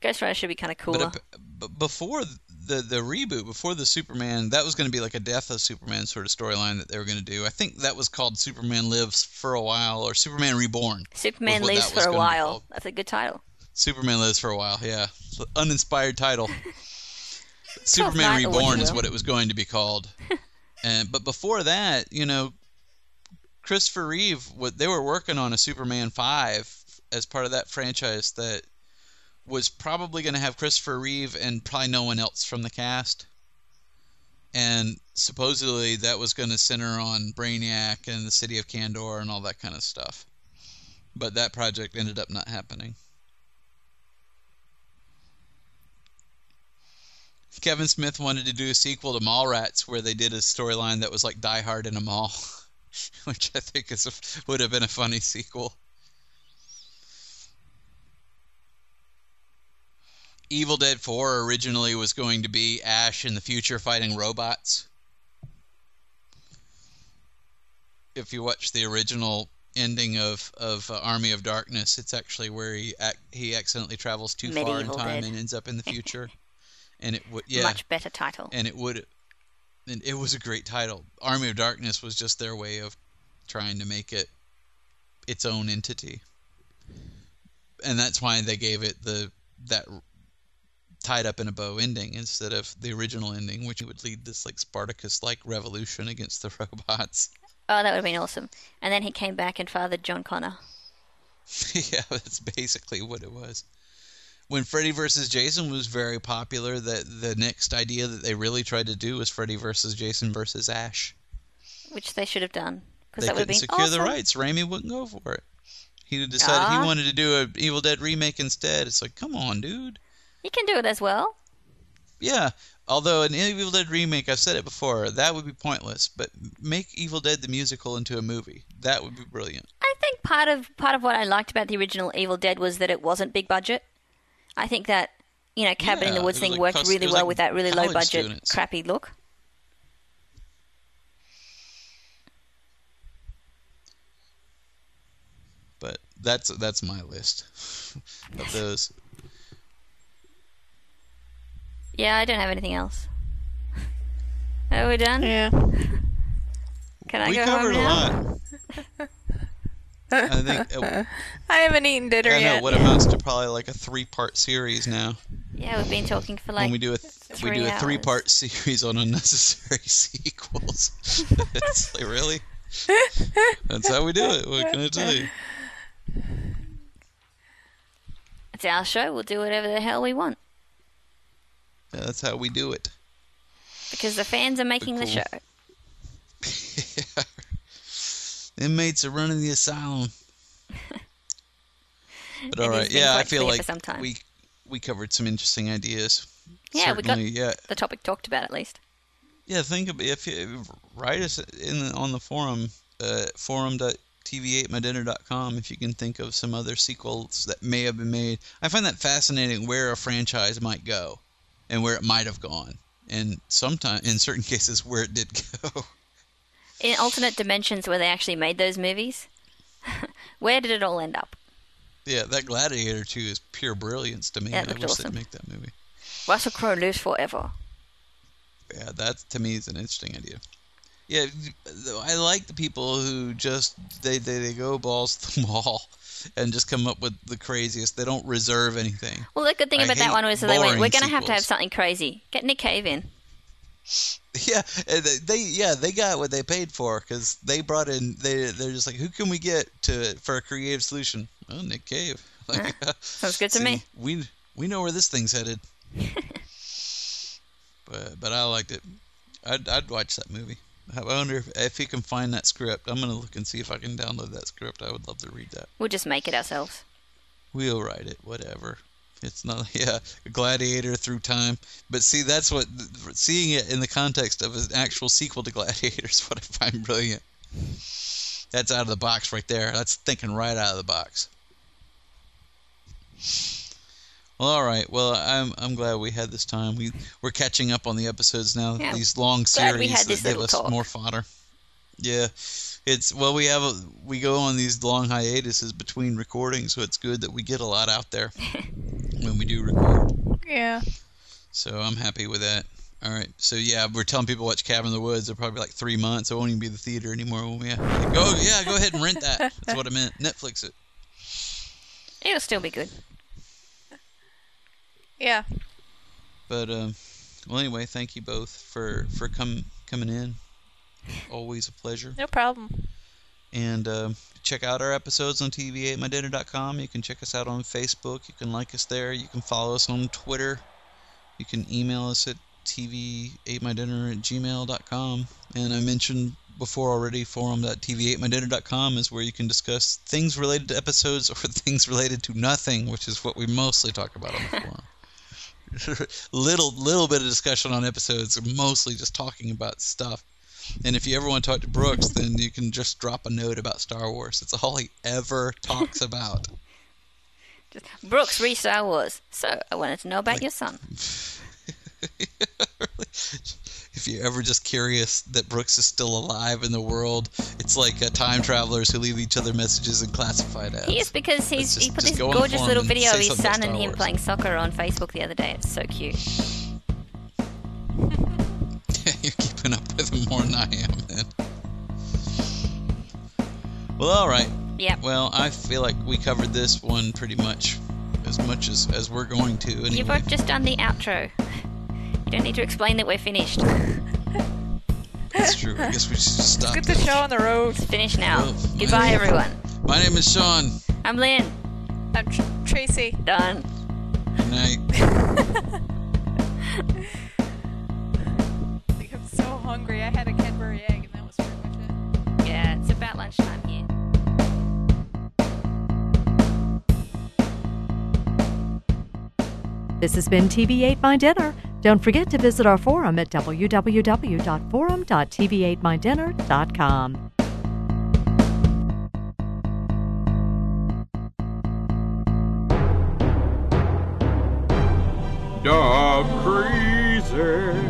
Speaker 7: Ghost Rider should be kind of cooler.
Speaker 6: But, but before the the reboot, before the Superman, that was going to be like a death of Superman sort of storyline that they were going to do. I think that was called Superman Lives for a while or Superman Reborn.
Speaker 7: Superman lives for a while. That's a good title.
Speaker 6: Superman lives for a while. Yeah, uninspired title. Superman
Speaker 7: night or what
Speaker 6: Reborn is what it was going to be called. and but before that, you know, Christopher Reeve, what they were working on a Superman five as part of that franchise that was probably going to have Christopher Reeve and probably no one else from the cast. and supposedly that was going to center on Brainiac and the city of Kandor and all that kind of stuff. But that project ended up not happening. Kevin Smith wanted to do a sequel to Mallrats where they did a storyline that was like Die Hard in a mall, which I think is a, would have been a funny sequel. Evil Dead 4 originally was going to be Ash in the future fighting robots. If you watch the original ending of of uh, Army of Darkness, it's actually where he ac- he accidentally travels too far in time
Speaker 7: Dead.
Speaker 6: and ends up in the future. and it would yeah,
Speaker 7: Much better title.
Speaker 6: and it would and it was a great title. Army of Darkness was just their way of trying to make it its own entity. And that's why they gave it the that tied up in a bow ending instead of the original ending, which would lead this like Spartacus like revolution against the robots.
Speaker 7: Oh, that would have been awesome. And then he came back and fathered John Connor.
Speaker 6: yeah, that's basically what it was. When Freddy vs. Jason was very popular, that the next idea that they really tried to do was Freddy vs. Jason versus Ash.
Speaker 7: Which they should have done. Because
Speaker 6: They
Speaker 7: that would have been
Speaker 6: secure
Speaker 7: awesome.
Speaker 6: the rights. Raimi wouldn't go for it. He decided
Speaker 7: Ah.
Speaker 6: he wanted to do a Evil Dead remake instead. It's like, come on, dude.
Speaker 7: You can do it as well.
Speaker 6: Yeah. Although an Evil Dead remake, I've said it before, that would be pointless. But make Evil Dead the musical into a movie. That would be brilliant.
Speaker 7: I think part of part of what I liked about the original Evil Dead was that it wasn't big budget. I think that you know Cabin in the Woods thing
Speaker 6: like
Speaker 7: worked
Speaker 6: cus-
Speaker 7: really well
Speaker 6: like
Speaker 7: with that really low budget,
Speaker 6: students.
Speaker 7: crappy look.
Speaker 6: But that's that's my list of those.
Speaker 7: Yeah, I don't have anything else. Are we done?
Speaker 8: Yeah.
Speaker 7: Can I
Speaker 6: we
Speaker 7: go
Speaker 6: covered
Speaker 7: home
Speaker 6: a
Speaker 7: now?
Speaker 6: lot. I think uh,
Speaker 8: I haven't eaten dinner yet.
Speaker 6: I know
Speaker 8: yet.
Speaker 6: what amounts to probably like a three-part series now.
Speaker 7: Yeah, we've been talking for like
Speaker 6: when we do a we
Speaker 7: three
Speaker 6: do a
Speaker 7: hours.
Speaker 6: three-part series on unnecessary sequels. it's like really. That's how we do it. What can I tell you?
Speaker 7: It's our show. We'll do whatever the hell we want
Speaker 6: Yeah, that's how we do it.
Speaker 7: because the fans are making the
Speaker 6: Cool.
Speaker 7: show.
Speaker 6: Inmates are running the asylum. But all right, yeah, I feel like we we covered some interesting ideas.
Speaker 7: Yeah, we got
Speaker 6: yeah,
Speaker 7: the topic talked about at least.
Speaker 6: yeah. Think about if you write us in the, on the forum, uh, forum.tv8mydinner.com if you can think of some other sequels that may have been made. I find that fascinating where a franchise might go, and where it might have gone, and sometimes in certain cases where it did go.
Speaker 7: In alternate dimensions where they actually made those movies, where did it all end up?
Speaker 6: Yeah, that Gladiator 2 is pure brilliance to me. I wish
Speaker 7: awesome.
Speaker 6: they'd make that movie.
Speaker 7: Russell Crowe lives forever.
Speaker 6: Yeah, that to me is an interesting idea. Yeah, I like the people who just they they, they go balls to the wall and just come up with the craziest. They don't reserve anything.
Speaker 7: Well, the good thing
Speaker 6: I
Speaker 7: about that one was that they went, we're going to have to have something crazy. Get Nick Cave in.
Speaker 6: Yeah, they, they yeah they got what they paid for because they brought in they they're just like who can we get to for a creative solution? Oh, Nick Cave. Like, ah,
Speaker 7: Sounds good to
Speaker 6: see,
Speaker 7: me.
Speaker 6: We we know where this thing's headed. but but I liked it. I'd I'd watch that movie. I wonder if, if you can find that script. I'm gonna look and see if I can download that script. I would love to read that.
Speaker 7: We'll just make it ourselves.
Speaker 6: We'll write it, whatever. It's not, yeah, a gladiator through time. But see, that's what, seeing it in the context of an actual sequel to Gladiator is what I find brilliant. That's out of the box right there. That's thinking right out of the box. Well, all right. Well, I'm I'm glad we had this time. We we're catching up on the episodes now.
Speaker 7: Yeah,
Speaker 6: These long series that give us
Speaker 7: talk.
Speaker 6: more fodder. Yeah, it's well we have a, we go on these long hiatuses between recordings, so it's good that we get a lot out there when we do record.
Speaker 8: Yeah.
Speaker 6: So I'm happy with that. All right. So yeah, we're telling people to watch Cabin in the Woods. It'll probably like three months. It won't even be the theater anymore. When we like, yeah, go ahead and rent that. That's what I meant. Netflix it.
Speaker 7: It'll still be good.
Speaker 8: Yeah.
Speaker 6: But um, well, anyway, thank you both for for come coming in. Always a pleasure.
Speaker 8: No problem.
Speaker 6: And um, check out our episodes on tv8mydinner.com. You can check us out on Facebook. You can like us there. You can follow us on Twitter. You can email us at tv8mydinner at gmail.com. And I mentioned before already, forum.tv8mydinner.com is where you can discuss things related to episodes or things related to nothing, which is what we mostly talk about on the forum. little little bit of discussion on episodes, mostly just talking about stuff. And if you ever want to talk to Brooks, then you can just drop a note about Star Wars. It's all he ever talks about.
Speaker 7: Brooks, re Star Wars. So I wanted to know about your son.
Speaker 6: if you're ever just curious that Brooks is still alive in the world, it's like uh, time travelers who leave each other messages in classified apps.
Speaker 7: He is because he's
Speaker 6: Just-
Speaker 7: he put this
Speaker 6: go on the
Speaker 7: gorgeous little video of his son and him playing soccer on Facebook the other day. It's so cute.
Speaker 6: You're keeping up with him more than I am, then. Well, all right.
Speaker 7: Yeah.
Speaker 6: Well, I feel like we covered this one pretty much as much as, as we're going to. Anyway.
Speaker 7: You've both just done the outro. You don't need to explain that we're finished.
Speaker 6: That's true. I guess we should stop.
Speaker 8: Get the show on the road.
Speaker 7: It's finished now.
Speaker 6: Well,
Speaker 7: Goodbye,
Speaker 6: my-
Speaker 7: everyone.
Speaker 6: My name is Sean.
Speaker 7: I'm Lynn.
Speaker 8: I'm Tr- Tracy.
Speaker 7: Done.
Speaker 6: Good night.
Speaker 8: Like, I'm so hungry. I had a Cadbury egg, and that was pretty much it.
Speaker 7: Yeah, it's about lunchtime here.
Speaker 1: This has been TV Ate My Dinner. Don't forget to visit our forum at www.forum.tv8mydinner.com. Dog crazy.